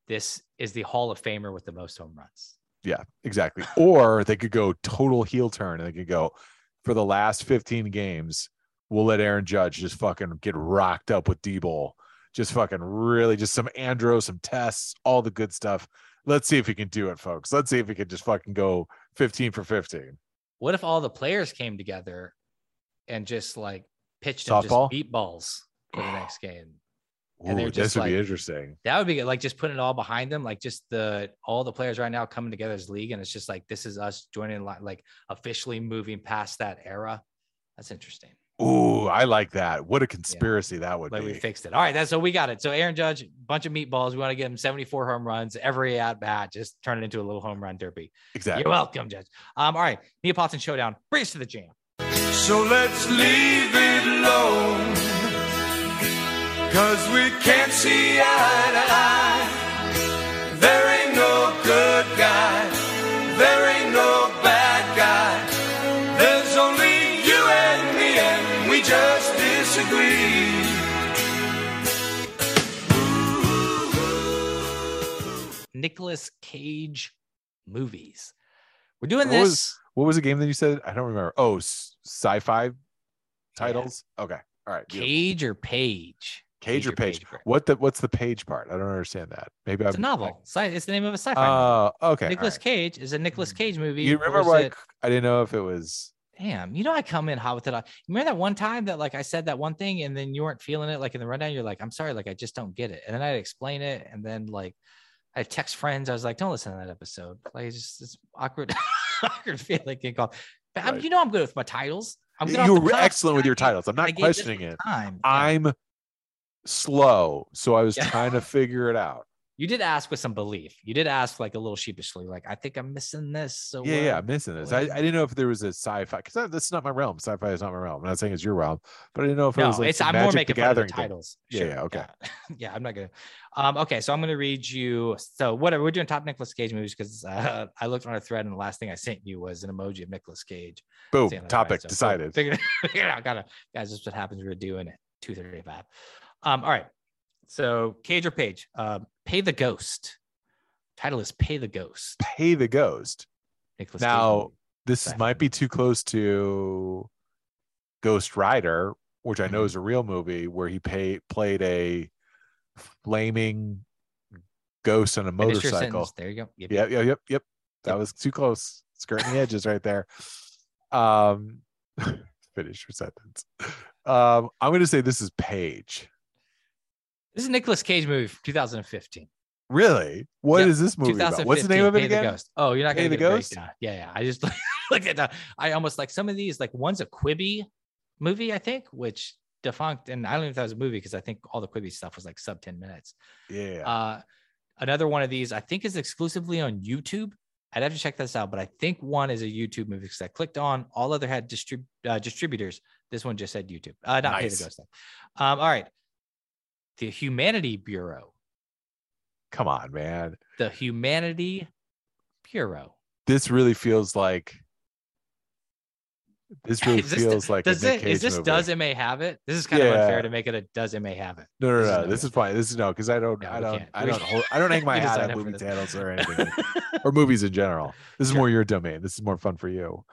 S1: This is the Hall of Famer with the most home runs.
S2: Yeah, exactly. Or they could go total heel turn and they could go for the last 15 games, we'll let Aaron Judge just fucking get rocked up with D-bol. Just fucking really just some andro, some tests, all the good stuff. Let's see if he can do it, folks. Let's see if he can just fucking go 15 for 15.
S1: What if all the players came together and just like pitched
S2: Softball?
S1: just meatballs for the next game? And they're just
S2: this would be interesting.
S1: That would be good. Like just putting it all behind them, like just the all the players right now coming together as league, and it's just like this is us joining like officially moving past that era. That's interesting.
S2: Ooh, I like that. What a conspiracy that would
S1: Like
S2: be.
S1: we fixed it. All right, that's so we got it. So Aaron Judge, bunch of meatballs. We want to give him 74 home runs every at bat. Just turn it into a little home run derby.
S2: exactly.
S1: You're welcome, Judge. Um, all right, Neapolitan Showdown. Bring us to the jam.
S4: So let's leave it alone. Cause we can't see eye to eye. There ain't no good guy. There ain't no bad guy. There's only you and me, and we just disagree.
S1: Nicolas Cage movies. We're doing
S2: What
S1: this.
S2: was- What was the game that you said? I don't remember. Oh, sci-fi titles. Okay. All right. beautiful.
S1: Cage or Page?
S2: Cage or page?
S1: Page.
S2: What the what's the page part? I don't understand that. Maybe
S1: It's a
S2: I'm
S1: novel. Sci- It's the name of a sci-fi.
S2: Oh, okay.
S1: Nicolas
S2: right.
S1: Cage is a Nicolas hmm. Cage movie.
S2: You remember like
S1: it-
S2: I didn't know if it was
S1: damn, you know I come in hot with it. all- Remember that one time that like I said that one thing and then you weren't feeling it like in the rundown. You're like, I'm sorry, like I just don't get it. And then I'd explain it, and then like I text friends. I was like, don't listen to that episode. Like it's just it's awkward, awkward feeling. Getting called. But I'm-
S2: Right.
S1: you know I'm good with my titles. I'm good
S2: you
S1: the
S2: were excellent with your titles. I'm not questioning it.
S1: Time. Yeah.
S2: I'm slow, so I was
S1: Yeah.
S2: trying to figure it out.
S1: You did ask with some belief. You did ask like a little sheepishly, like I think I'm missing this. So
S2: Yeah, yeah,
S1: uh,
S2: I'm missing this. I, I didn't know if there was a sci-fi because that's not my realm. Sci-fi is not my realm. I'm not saying it's your realm, but I didn't know if it was like
S1: it's I'm more making
S2: the
S1: fun of the
S2: Gathering
S1: titles.
S2: Yeah,
S1: Sure,
S2: yeah, okay.
S1: Yeah. yeah, I'm not gonna. Um, okay, so I'm gonna read you. So whatever we're doing top Nicolas Cage movies because uh, I looked on a thread and the last thing I sent you was an emoji of Nicolas Cage.
S2: Boom. Topic
S1: right? So,
S2: decided.
S1: Figured, figured out. Gotta guys. This is what happens. We're doing it. Two thirty five. Um. All right. So Cage or Page. Um. Pay the Ghost. Title is Pay the Ghost.
S2: Pay the Ghost.
S1: Nicolas
S2: Now, This
S1: Sci-fi
S2: might be too close to Ghost Rider, which I
S1: Mm-hmm.
S2: know is a real movie where he pay, played a flaming ghost on a motorcycle.
S1: There you go. Yep,
S2: Yep, yep, yep, yep. That
S1: Yep.
S2: was too close. Skirting the edges right there. Um, finish your sentence. Um, I'm gonna say this is Page.
S1: This is a Nicolas Cage movie from 2015.
S2: Really? What is this movie about? What's the name of it
S1: Pay the
S2: again?
S1: Ghost. Oh, you're not gonna
S2: the
S1: get a
S2: Ghost?
S1: Yeah, yeah. I just looked at that. I almost like some of these. Like one's a Quibi movie, I think, which defunct, and I don't know if that was a movie because I think all the Quibi stuff was like sub 10 minutes.
S2: Yeah.
S1: Uh, another one of these, I think, is exclusively on YouTube. I'd have to check this out, but I think one is a YouTube movie because I clicked on all other had distrib- uh, distributors. This one just said YouTube. Uh, not Pay the Ghost. Um, all right. The Humanity Bureau.
S2: Come on, man.
S1: The Humanity Bureau.
S2: This really feels like. This really
S1: this-
S2: feels like
S1: Does it, is this
S2: movie.
S1: does it may have it? This is kind of unfair to make it a does it may have it.
S2: No, no,
S1: This is
S2: no.
S1: no
S2: This is fine. This is no, because I don't,
S1: No,
S2: I don't. I don't, hold, I don't hang my hat on movie
S1: this.
S2: channels or anything, or movies in general. This is
S1: Sure.
S2: more your domain. This is more fun for you.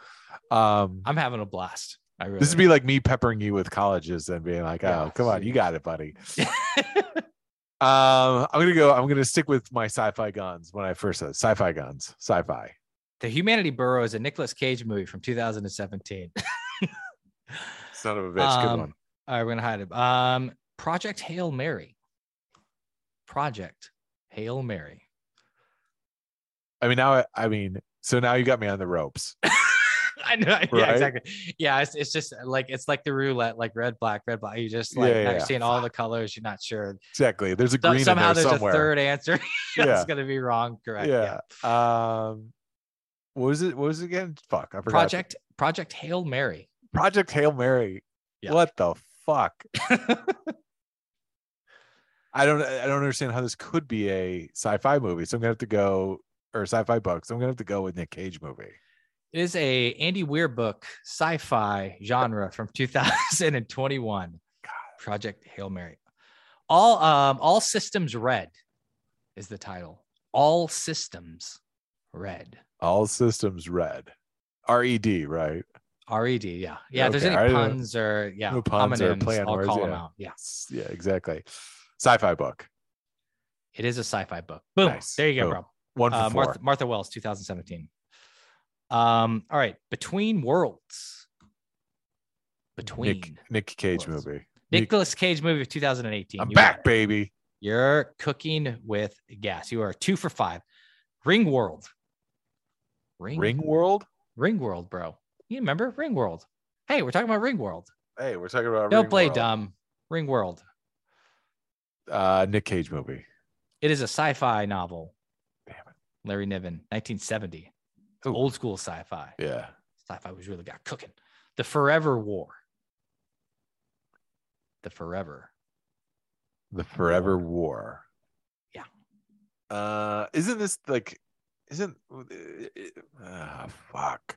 S2: Um,
S1: I'm having a blast. Really
S2: this would be like me peppering you with colleges and being like, "Oh,
S1: Yeah,
S2: come on, you got it, buddy." Um, I'm gonna go. I'm gonna stick with my sci-fi guns when I first said sci-fi guns, sci-fi.
S1: the Humanity Bureau is a Nicolas Cage movie from 2017.
S2: Son of a bitch, good
S1: Um,
S2: one.
S1: All right, we're gonna hide it. Um, Project Hail Mary. Project Hail Mary.
S2: I mean, now, I, I mean, so now you got me on the ropes.
S1: I know. Yeah, exactly. Yeah, it's, it's just like it's like the roulette, like red, black, red, black. You just like
S2: Yeah,
S1: not
S2: yeah,
S1: seeing all the colors. You're not sure.
S2: Exactly. There's a
S1: So-
S2: green
S1: somehow
S2: in there
S1: there's
S2: somewhere.
S1: a third answer.
S2: Yeah.
S1: That's gonna be wrong. Correct. Yeah.
S2: yeah. Um, what was it? What was it again? Fuck, I forgot.
S1: Project Project Hail Mary.
S2: Project Hail Mary.
S1: Yeah.
S2: What the fuck? I don't. I don't understand how this could be a sci-fi movie. So I'm gonna have to go or sci-fi book. So I'm gonna have to go with Nick Cage movie.
S1: It is a Andy Weir book sci-fi genre from 2021. Project Hail Mary. All um all systems red is the title. All systems red.
S2: All systems red. R E D. Right.
S1: R-E-D, yeah. Yeah, if there's any puns or yeah,
S2: no puns or
S1: homonyms,
S2: play on
S1: I'll
S2: words,
S1: call them
S2: yeah.
S1: out. Yeah.
S2: Yeah. Exactly. Sci-fi book.
S1: It is a sci-fi book. Boom.
S2: Nice.
S1: There you go,
S2: Boom.
S1: bro.
S2: One for
S1: Uh,
S2: four.
S1: Martha, Martha Wells, 2017. Um, all right. Between Worlds. Between
S2: Nick Nick Cage
S1: Worlds.
S2: movie. Nick-
S1: Nicolas Cage movie of 2018.
S2: I'm
S1: You
S2: back,
S1: it.
S2: baby.
S1: You're cooking with gas. You are two for five. Ringworld. Ring
S2: Ringworld.
S1: Ring World, bro. You remember Ringworld? Hey, we're talking about Ringworld.
S2: Hey, we're talking about
S1: Don't
S2: Ring
S1: play
S2: World.
S1: dumb. Ringworld.
S2: Uh, Nick Cage movie.
S1: It is a sci-fi novel.
S2: Damn it.
S1: Larry Niven, 1970.
S2: Ooh.
S1: old school sci-fi.
S2: Yeah.
S1: Sci-fi was really got cooking. The Forever War. The Forever.
S2: The Forever War.
S1: Yeah.
S2: Uh, isn't this like, isn't, uh, fuck.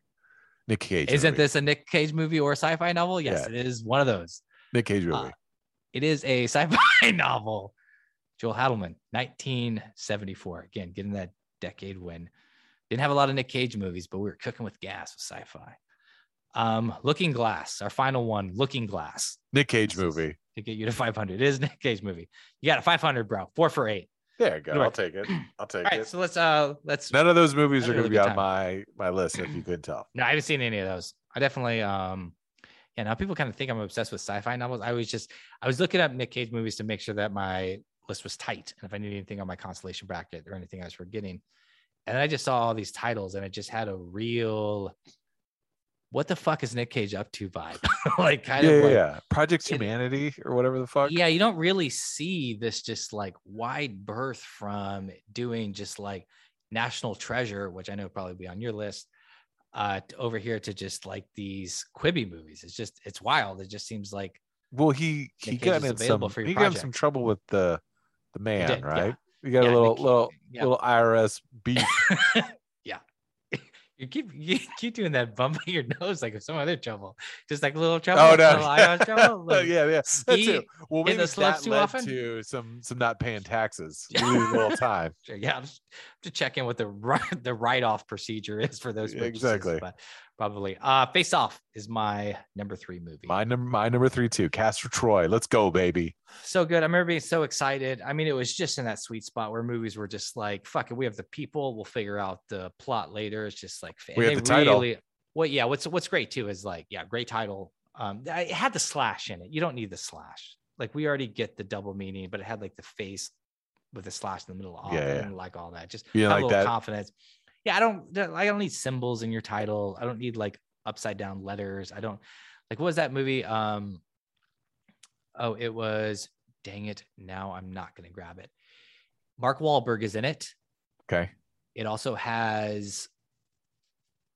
S2: Nick Cage.
S1: Isn't
S2: movie.
S1: this a Nick Cage movie or a sci-fi novel? Yes,
S2: Yeah.
S1: it is one of those.
S2: Nick Cage movie?
S1: Uh, It is a sci-fi novel. Joel Haldeman, 1974. Again, getting that decade win. Didn't have a lot of Nick Cage movies, but we were cooking with gas with sci-fi. Um, Looking Glass, our final one, Looking Glass,
S2: Nick Cage movie.
S1: to get you to 500. It is Nick Cage movie. You got a 500, bro. Four for eight.
S2: There you go. I'll take it. I'll take it.
S1: All right,
S2: it.
S1: so let's uh let's.
S2: None of those movies are going to be on my my list if you couldn't tell.
S1: No, I haven't seen any of those. I definitely um yeah, now people kind of think I'm obsessed with sci-fi novels. I was just I was looking up Nick Cage movies to make sure that my list was tight and if I needed anything on my constellation bracket or anything I was forgetting. And I just saw all these titles and it just had a real what the fuck is Nick Cage up to vibe. like kind
S2: yeah,
S1: of
S2: yeah,
S1: like
S2: yeah. Project
S1: it-
S2: Humanity or whatever the fuck.
S1: yeah, you don't really see this just like wide berth from doing just like National Treasure, which I know probably be on your list, uh, over here to just like these Quibi movies. It's just it's wild. It just seems like
S2: Well, he he
S1: Cage
S2: got in some he got in some trouble with the the man,
S1: did, yeah.
S2: You got
S1: Yeah,
S2: a little
S1: Cage-
S2: little
S1: yeah.
S2: little IRS beef.
S1: yeah. You keep you keep doing that bumping your nose like some other trouble, just like a little trouble.
S2: Oh, no.
S1: little eye trouble. Little-
S2: yeah, yeah. That too. Well, maybe that
S1: too
S2: led
S1: often?
S2: to some some not paying taxes. A little time.
S1: Yeah, I'm just to check in what the the write off procedure is for those purchases.
S2: exactly.
S1: But probably. Uh, Face Off is my number three movie.
S2: My number my number three too. Castor Troy. Let's go, baby.
S1: so good. I remember being so excited. I mean, it was just in that sweet spot where movies were just like, "Fuck it, we have the people. We'll figure out the plot later." It's just like
S2: We have the title.
S1: Really, well, yeah. What's what's great too is like, yeah, great title. Um, it had the slash in it. You don't need the slash. Like we already get the double meaning, but it had like the face with the slash in the middle. Of
S2: Yeah, yeah.
S1: like all that. Just a
S2: like
S1: little
S2: that?
S1: confidence. Yeah, I don't. I don't need symbols in your title. I don't need like upside down letters. I don't like. What was that movie? Um. Oh, it was. Dang it! Now I'm not going to grab it. Mark Wahlberg is in it.
S2: Okay.
S1: It also has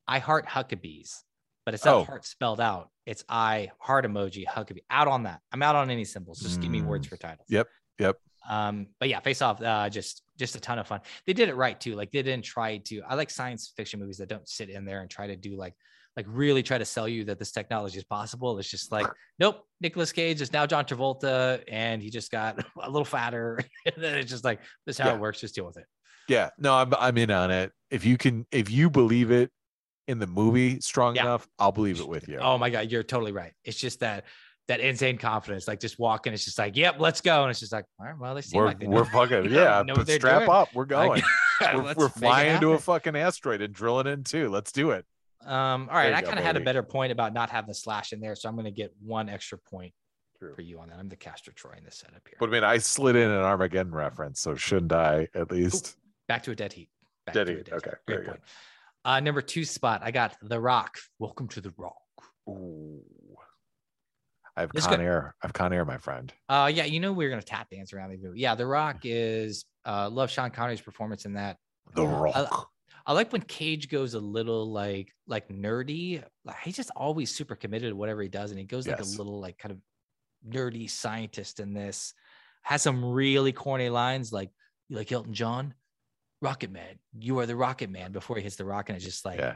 S1: I heart Huckabees, but it's not
S2: Oh.
S1: heart spelled out. It's I heart emoji Huckabee. Out on that. I'm out on any symbols. Just give me words
S2: Mm.
S1: for titles.
S2: Yep, yep.
S1: Um, but yeah, face off, uh, just just a ton of fun. They did it right too. Like they didn't try to. I like science fiction movies that don't sit in there and try to do like like really try to sell you that this technology is possible. It's just like, nope, Nicolas Cage is now John Travolta and he just got a little fatter. and then it's just like this is how
S2: Yeah.
S1: it works. Just deal with it.
S2: Yeah. No, I'm I'm in on it. If you can if you believe it in the movie strong
S1: Yeah.
S2: enough, I'll believe it with you.
S1: Oh my god, you're totally right. It's just that that insane confidence, like just walking. It's just like, yep, let's go. And it's just like, all right, well, they seem
S2: we're
S1: like they
S2: we're
S1: know-
S2: fucking
S1: know-
S2: yeah.
S1: know
S2: but strap
S1: doing.
S2: up. We're
S1: Like,
S2: going. we're we're flying into a fucking asteroid and drilling in too. Let's do it.
S1: Um, all right, I kind of had a better point about not having the slash in there, so I'm going to get one extra point
S2: True.
S1: for you on that. I'm the Castor Troy in this setup here.
S2: But I mean, I slid in an Armageddon reference, so shouldn't I at least?
S1: Back to a dead heat. Back
S2: Dead
S1: to a
S2: heat, okay,
S1: Great
S2: very good.
S1: point. Uh, number two spot, I got The Rock. Welcome to the Rock.
S2: Ooh. I have
S1: This
S2: Con Air. I have Con Air, my friend.
S1: Uh, yeah, you know we are going to tap dance around the movie. Yeah, The Rock is. Uh, love Sean Connery's performance in that.
S2: The Rock.
S1: I like when Cage goes a little like like nerdy. Like he's just always super committed to whatever he does, and he goes like
S2: Yes.
S1: a little like kind of nerdy scientist in this. Has some really corny lines like "You like Elton John, Rocket Man. You are the Rocket Man." Before he hits the rock, and it's just like,
S2: Yeah.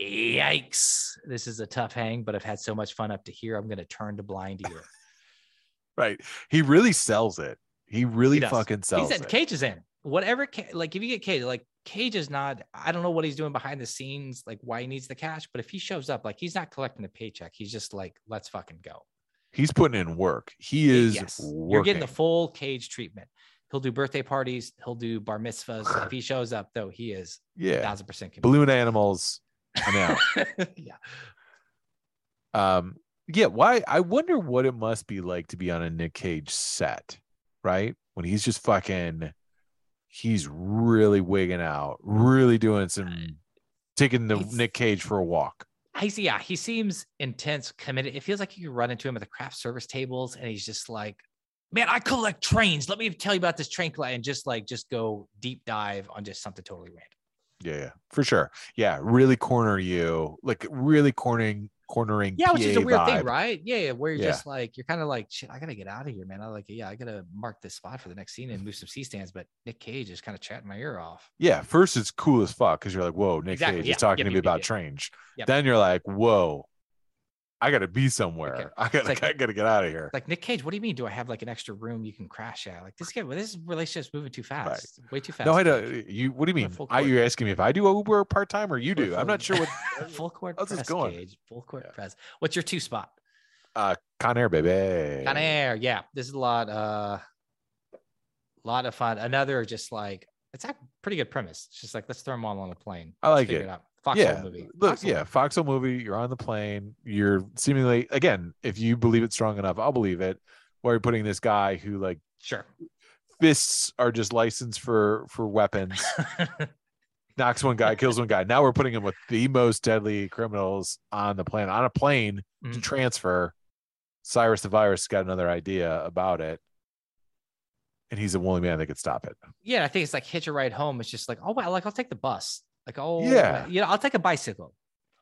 S1: Yikes! This is a tough hang, but I've had so much fun up to here. I'm gonna turn to blind ear.
S2: Right. He really sells it. He really
S1: He
S2: fucking sells
S1: He's at
S2: it.
S1: Cage is in whatever. Like if you get Cage, like Cage is not. I don't know what he's doing behind the scenes, like why he needs the cash. But if he shows up, like he's not collecting a paycheck. He's just like, let's fucking go.
S2: He's putting in work. He is
S1: yes,
S2: working.
S1: you're getting the full Cage treatment. He'll do birthday parties. He'll do bar mitzvahs. if he shows up, though, he is
S2: yeah.
S1: thousand percent.
S2: Balloon animals. I'm out.
S1: yeah,
S2: um, yeah. Why? I wonder what it must be like to be on a Nick Cage set, right? When he's just fucking, he's really wigging out, really doing some, taking the
S1: He's-
S2: Nick Cage for a walk.
S1: he's yeah. He seems intense, committed. It feels like you could run into him at the craft service tables, and he's just like, "Man, I collect trains. Let me tell you about this train collect," and just like just go deep dive on just something totally random.
S2: Yeah, yeah, for sure. Yeah, really corner you, like really cornering, cornering.
S1: Yeah, which is a
S2: PA
S1: weird thing, right? Yeah, yeah, where you're
S2: Yeah.
S1: just like you're kind of like, shit, I gotta get out of here, man. I like, yeah, I gotta mark this spot for the next scene and move some C stands. But Nick Cage is kind of chatting my ear off.
S2: Yeah, first it's cool as fuck because you're like, whoa, Nick
S1: Exactly,
S2: Cage
S1: yeah.
S2: is talking
S1: Yep,
S2: to me
S1: yep,
S2: about.
S1: Yep.
S2: Then you're like, whoa, I gotta be somewhere. I gotta,
S1: like-
S2: I gotta get out of here.
S1: Like Nick Cage, what do you mean? Do I have like an extra room you can crash at? Like this guy, this relationship's moving too fast, way too fast.
S2: no, I don't. You, what do you mean?
S1: full court.
S2: you're asking me if I do Uber part time or you do? I'm not sure what.
S1: full court press,
S2: going?
S1: Cage, full court
S2: Yeah.
S1: press. What's your two spot?
S2: Uh, Con Air, baby.
S1: Con Air, yeah. This is a lot, uh, lot of fun. Another just like it's a pretty good premise. It's just like let's throw them all on the plane.
S2: I like it.
S1: out. Foxhole
S2: yeah,
S1: movie.
S2: Look,
S1: Foxhole
S2: yeah,
S1: movie.
S2: Foxhole movie. You're on the plane. You're seemingly again, if you believe it strong enough, I'll believe it. Where you're putting this guy who like
S1: Sure.
S2: fists are just licensed for for weapons. knocks one guy, kills one guy. Now we're putting him with the most deadly criminals on the planet on a plane to
S1: Mhm.
S2: transfer. Cyrus the Virus got another idea about it, and he's the only man that could stop it.
S1: Yeah, I think it's like hitch a ride home. It's just like, oh well, like I'll take the bus. Like, oh
S2: Yeah.
S1: you know, I'll take a bicycle.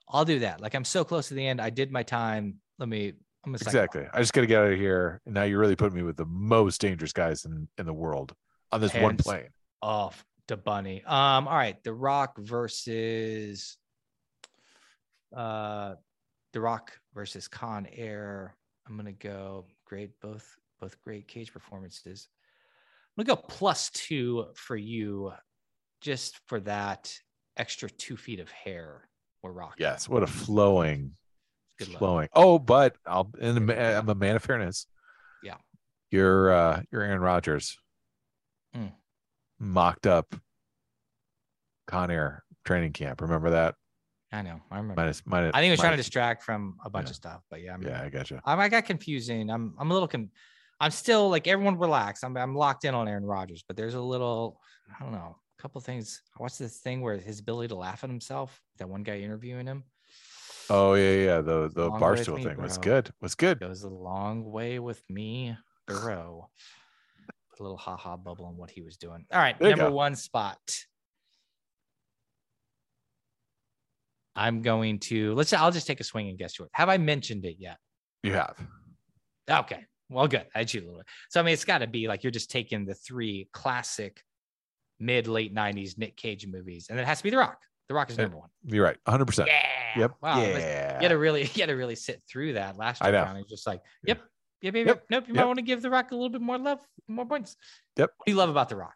S1: I'll do that. Like I'm so close to the end. I did my time. Let me. I'm.
S2: Exactly. I just got to get out of here. And now you're really putting me with the most dangerous guys in in the world on this one plane.
S1: off to Bunny. Um, all right, The Rock versus uh The Rock versus Con Air. I'm gonna go great, both both great cage performances. I'm gonna go plus two for you, just for that extra two feet of hair we're rocking.
S2: Yes. What a flowing,
S1: Good
S2: flowing. Oh, but I'll. And a ma- I'm a man of fairness.
S1: Yeah.
S2: You're uh you're Aaron Rodgers.
S1: Mm.
S2: Mocked up. Con Air training camp. Remember that?
S1: I know. I remember.
S2: Minus minus.
S1: I think he was trying to distract from a bunch
S2: Yeah.
S1: of stuff, but yeah, I
S2: Yeah, I gotcha.
S1: I'm, I got confusing. I'm I'm a little con- I'm still like everyone relax. I'm I'm locked in on Aaron Rodgers, but there's a little I don't know, a couple things. I watched this thing where his ability to laugh at himself. That one guy interviewing him
S2: Oh yeah, yeah. The the
S1: Long
S2: barstool
S1: me,
S2: thing was good. Was good.
S1: goes a long way with me, bro. a little haha bubble on what he was doing. All right,
S2: There
S1: number one spot. I'm going to let's. I'll just take a swing and guess yours. Have I mentioned it yet?
S2: You have.
S1: Okay. Well, good. I cheat a little bit. So I mean, it's got to be like you're just taking the three classic mid late '90s Nick Cage movies, and it has to be The Rock. The Rock is
S2: Yeah.
S1: number one.
S2: You're right. 100. percent
S1: Yeah.
S2: Yep.
S1: Wow. You
S2: yeah.
S1: had to really, you had to really sit through that last
S2: I
S1: year.
S2: know.
S1: round. It's just like, yep, yep, yep,
S2: Yep.
S1: yep. Nope. You might want to give The Rock a little bit more love, more points.
S2: Yep.
S1: What do you love about The Rock?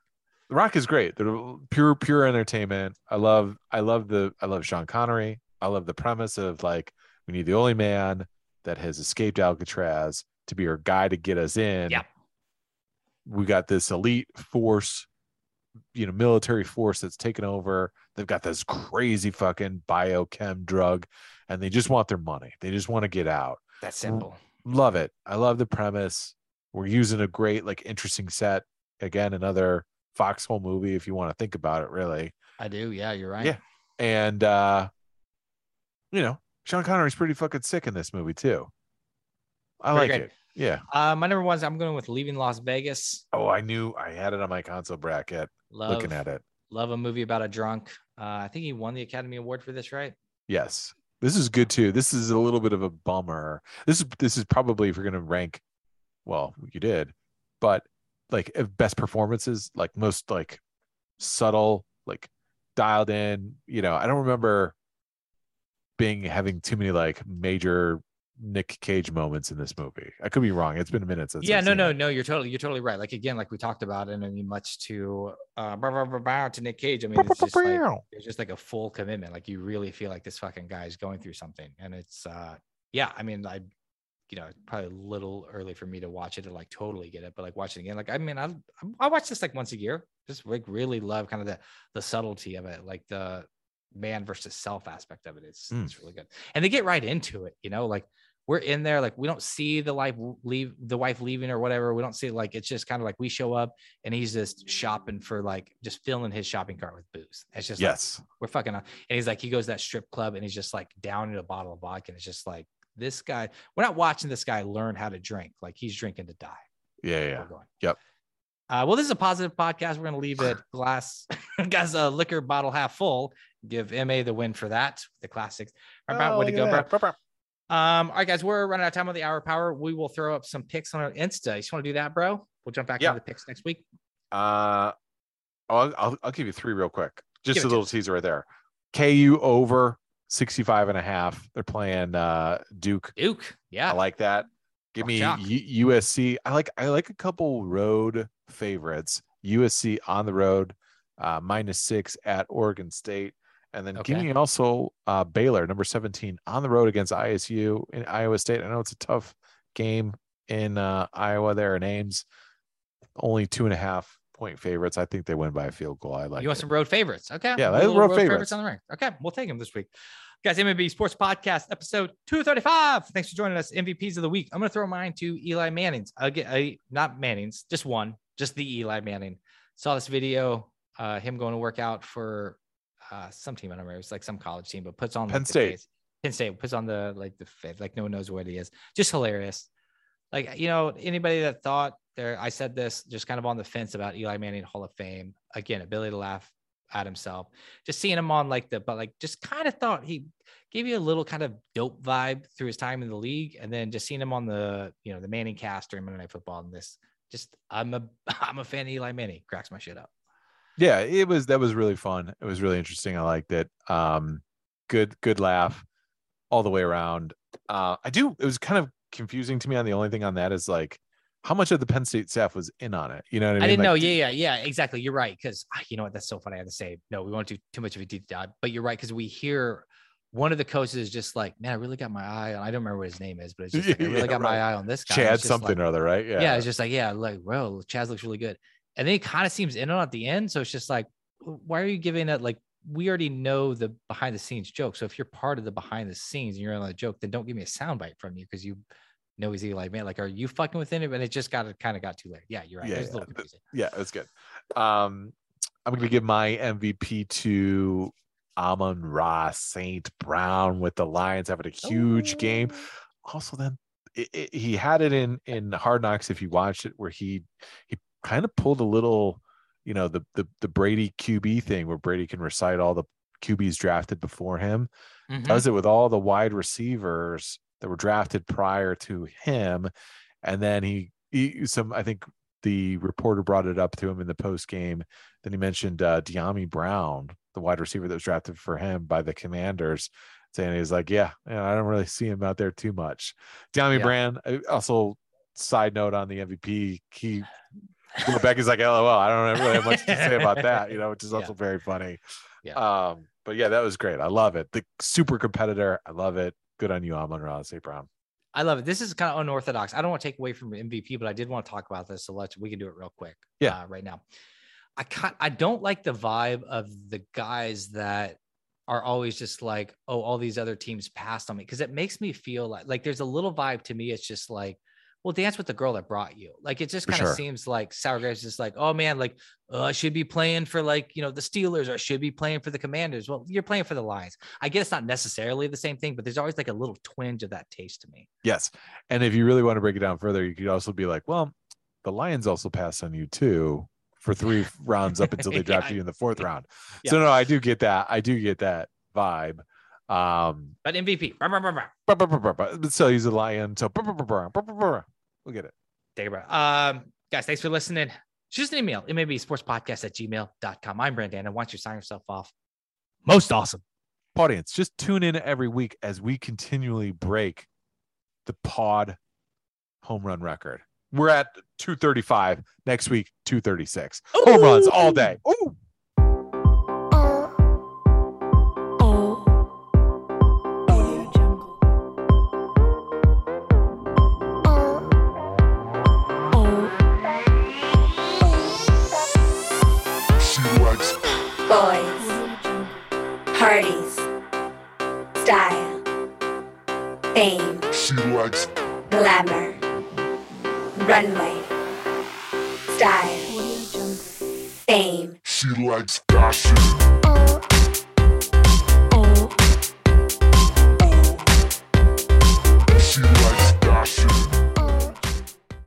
S2: The Rock is great. They're pure, pure entertainment. I love, I love the, I love Sean Connery. I love the premise of like we need the only man that has escaped Alcatraz to be our guy to get us in.
S1: Yep.
S2: We got this elite force, you know, military force that's taken over. They've got this crazy fucking biochem drug, and they just want their money. They just want to get out.
S1: That's simple.
S2: love it. I love the premise. We're using a great, like, interesting set. Again, another foxhole movie, if you want to think about it, really.
S1: I do. Yeah, you're right.
S2: Yeah. And uh, you know, Sean Connery's pretty fucking sick in this movie too. I like it. Yeah.
S1: Uh, my number one's I'm going with Leaving Las Vegas.
S2: Oh, I knew I had it on my console bracket.
S1: Love,
S2: Looking at it.
S1: love a movie about a drunk. Uh, I think he won the Academy Award for this, right?
S2: Yes. This is good too. This is a little bit of a bummer. This is this is probably if you're gonna rank, well, you did, but like best performances, like most like subtle, like dialed in. You know, I don't remember being having too many like major Nick Cage moments in this movie. I could be wrong. It's been a minute since.
S1: yeah,
S2: I've
S1: no, no,
S2: it.
S1: no. You're totally, you're totally right. Like again, like we talked about, and I mean, much to uh, bow, bow, bow, to Nick Cage. I mean, it's just like there's just like a full commitment. Like you really feel like this fucking guy is going through something, and it's uh, yeah. I mean, I, you know, it's probably a little early for me to watch it to like totally get it, but like watching again. Like I mean, I I watch this like once a year. Just like really love kind of the the subtlety of it, like the man versus self aspect of it. It's
S2: Mm.
S1: it's really good, and they get right into it. You know, like we're in there like we don't see the life leave the wife leaving or whatever we don't see like it's just kind of like we show up and he's just shopping for like just filling his shopping cart with booze it's just like,
S2: Yes.
S1: we're fucking on. and he's like he goes to that strip club and he's just like down in a bottle of vodka and it's just like this guy we're not watching this guy learn how to drink like he's drinking to die
S2: Yeah. Yeah.
S1: going.
S2: Yep.
S1: Uh, well, this is a positive podcast. We're going to leave it glass, guys, a liquor bottle half full. Give MA the win for that. The classics. About
S2: Oh,
S1: way to
S2: look
S1: go,
S2: at
S1: bro. Um, all right, guys, we're running out of time on the hour power. We will throw up some picks on our Insta. You just want to do that, bro? We'll jump back
S2: Yeah.
S1: into the picks next week.
S2: Uh, I'll, I'll, I'll give you three real quick. Just
S1: Give
S2: a little teaser right there. KU over 65 and a half. They're playing uh, Duke.
S1: Duke. Yeah.
S2: I like that. Give
S1: Rock
S2: me. U- USC. I like I like a couple road favorites. USC on the road, uh, minus six at Oregon State, and then give me also uh, Baylor, number 17, on the road against ISU in Iowa State. I know it's a tough game in uh, Iowa there in Ames. Only two and a half point favorites. I think they win by a field goal. I like.
S1: you want
S2: it.
S1: some road favorites? Okay.
S2: Yeah,
S1: We'll do
S2: road
S1: little
S2: favorites.
S1: on the ring. Okay, we'll take them this week. Guys, MLB Sports Podcast, episode 235. Thanks for joining us. MVPs of the week. I'm going to throw mine to Eli Manning's. Again, I, not Manning's, just one, just the Eli Manning. Saw this video, uh, him going to work out for uh, some team I don't remember. It's like some college team, but puts on
S2: Penn
S1: like, the
S2: State.
S1: face- Penn State puts on the like the face, like no one knows what he is. Just hilarious. Like you know, anybody that thought there, I said this just kind of on the fence about Eli Manning Hall of Fame. Again, ability to laugh at himself. Just seeing him on like the, but like just kind of thought he gave you a little kind of dope vibe through his time in the league, and then just seeing him on the you know the Manning cast during Monday Night Football and this. Just I'm a I'm a fan of Eli Manning. Cracks my shit up.
S2: Yeah it was that was really fun it was really interesting i liked it um good good laugh all the way around uh i do it was kind of confusing to me on the only thing on that is like how much of the penn state staff was in on it you know what i
S1: I, didn't
S2: Like,
S1: know. Yeah, yeah, yeah. Exactly. You're right. Because you know what? That's so funny. I have to say, no, we won't do too much of a deep dive. But you're right because we hear one of the coaches is just like, man, I really got my eye on. I don't remember what his name is, but it's just like, I really
S2: Yeah,
S1: got my eye on this guy.
S2: chad something
S1: like-
S2: or other right yeah
S1: yeah. it's just like, yeah, like, well, Chaz looks really good. And then he kind of seems in on at the end. So it's just like, why are you giving it like we already know the behind the scenes joke. So if you're part of the behind the scenes and you're on the joke, then don't give me a soundbite from you because you know he's Eli Man. Like, are you fucking with him? And it just got it kind of got too late. Yeah, you're right.
S2: Yeah,
S1: it was a
S2: yeah.
S1: little
S2: The-
S1: confusing.
S2: yeah that's good um i'm gonna give my mvp to amon ross saint brown with the lions having a huge game also then it, it- he had it in in hard knocks if you watched it where he he kind of pulled a little you know the the the brady qb thing where brady can recite all the qb's drafted before him
S1: Mhm.
S2: does it with all the wide receivers that were drafted prior to him and then he, he some i think the reporter brought it up to him in the post game then he mentioned uh Dyami brown the wide receiver that was drafted for him by the commanders saying he's like yeah, yeah i don't really see him out there too much Dyami
S1: Yeah.
S2: brown uh, also side note on the mvp he Becky's like, LOL, I don't really have much to say about that, you know, which is
S1: Yeah.
S2: also very funny.
S1: Yeah.
S2: Um, but yeah, that was great. I love it. The super competitor. I love it. Good on you, Amon-Ra St. Brown.
S1: I love it. This is kind of unorthodox. I don't want to take away from MVP, but I did want to talk about this. So let's we can do it real quick.
S2: Yeah.
S1: uh, right now. I can't, I don't like the vibe of the guys that are always just like, oh, all these other teams passed on me because it makes me feel like like there's a little vibe to me. It's just like, well, dance with the girl that brought you. Like it just kind of
S2: sure.
S1: seems like Sour Grapes is just like, oh man, like uh, I should be playing for like you know the Steelers or I should be playing for the Commanders. Well, you're playing for the Lions. I guess not necessarily the same thing, but there's always like a little twinge of that taste to me.
S2: Yes. And if you really want to break it down further, you could also be like, well, the Lions also passed on you too for three rounds up until they
S1: Yeah.
S2: drafted you in the fourth round. So no, I do get that. I do get that vibe. Um
S1: But MVP,
S2: but, but so he's a lion. So we'll get it.
S1: Take. Um, guys, thanks for listening. Shoot us an email. It may be sportspodcast at gmail.com. I'm Brandon. And once you to sign yourself off, most awesome.
S2: audience, just tune in every week as we continually break the pod home run record. We're at 235 next week, 236. Home runs all day. Ooh.
S5: Fame, She likes glamour, runway, style, fame,
S6: She likes fashion.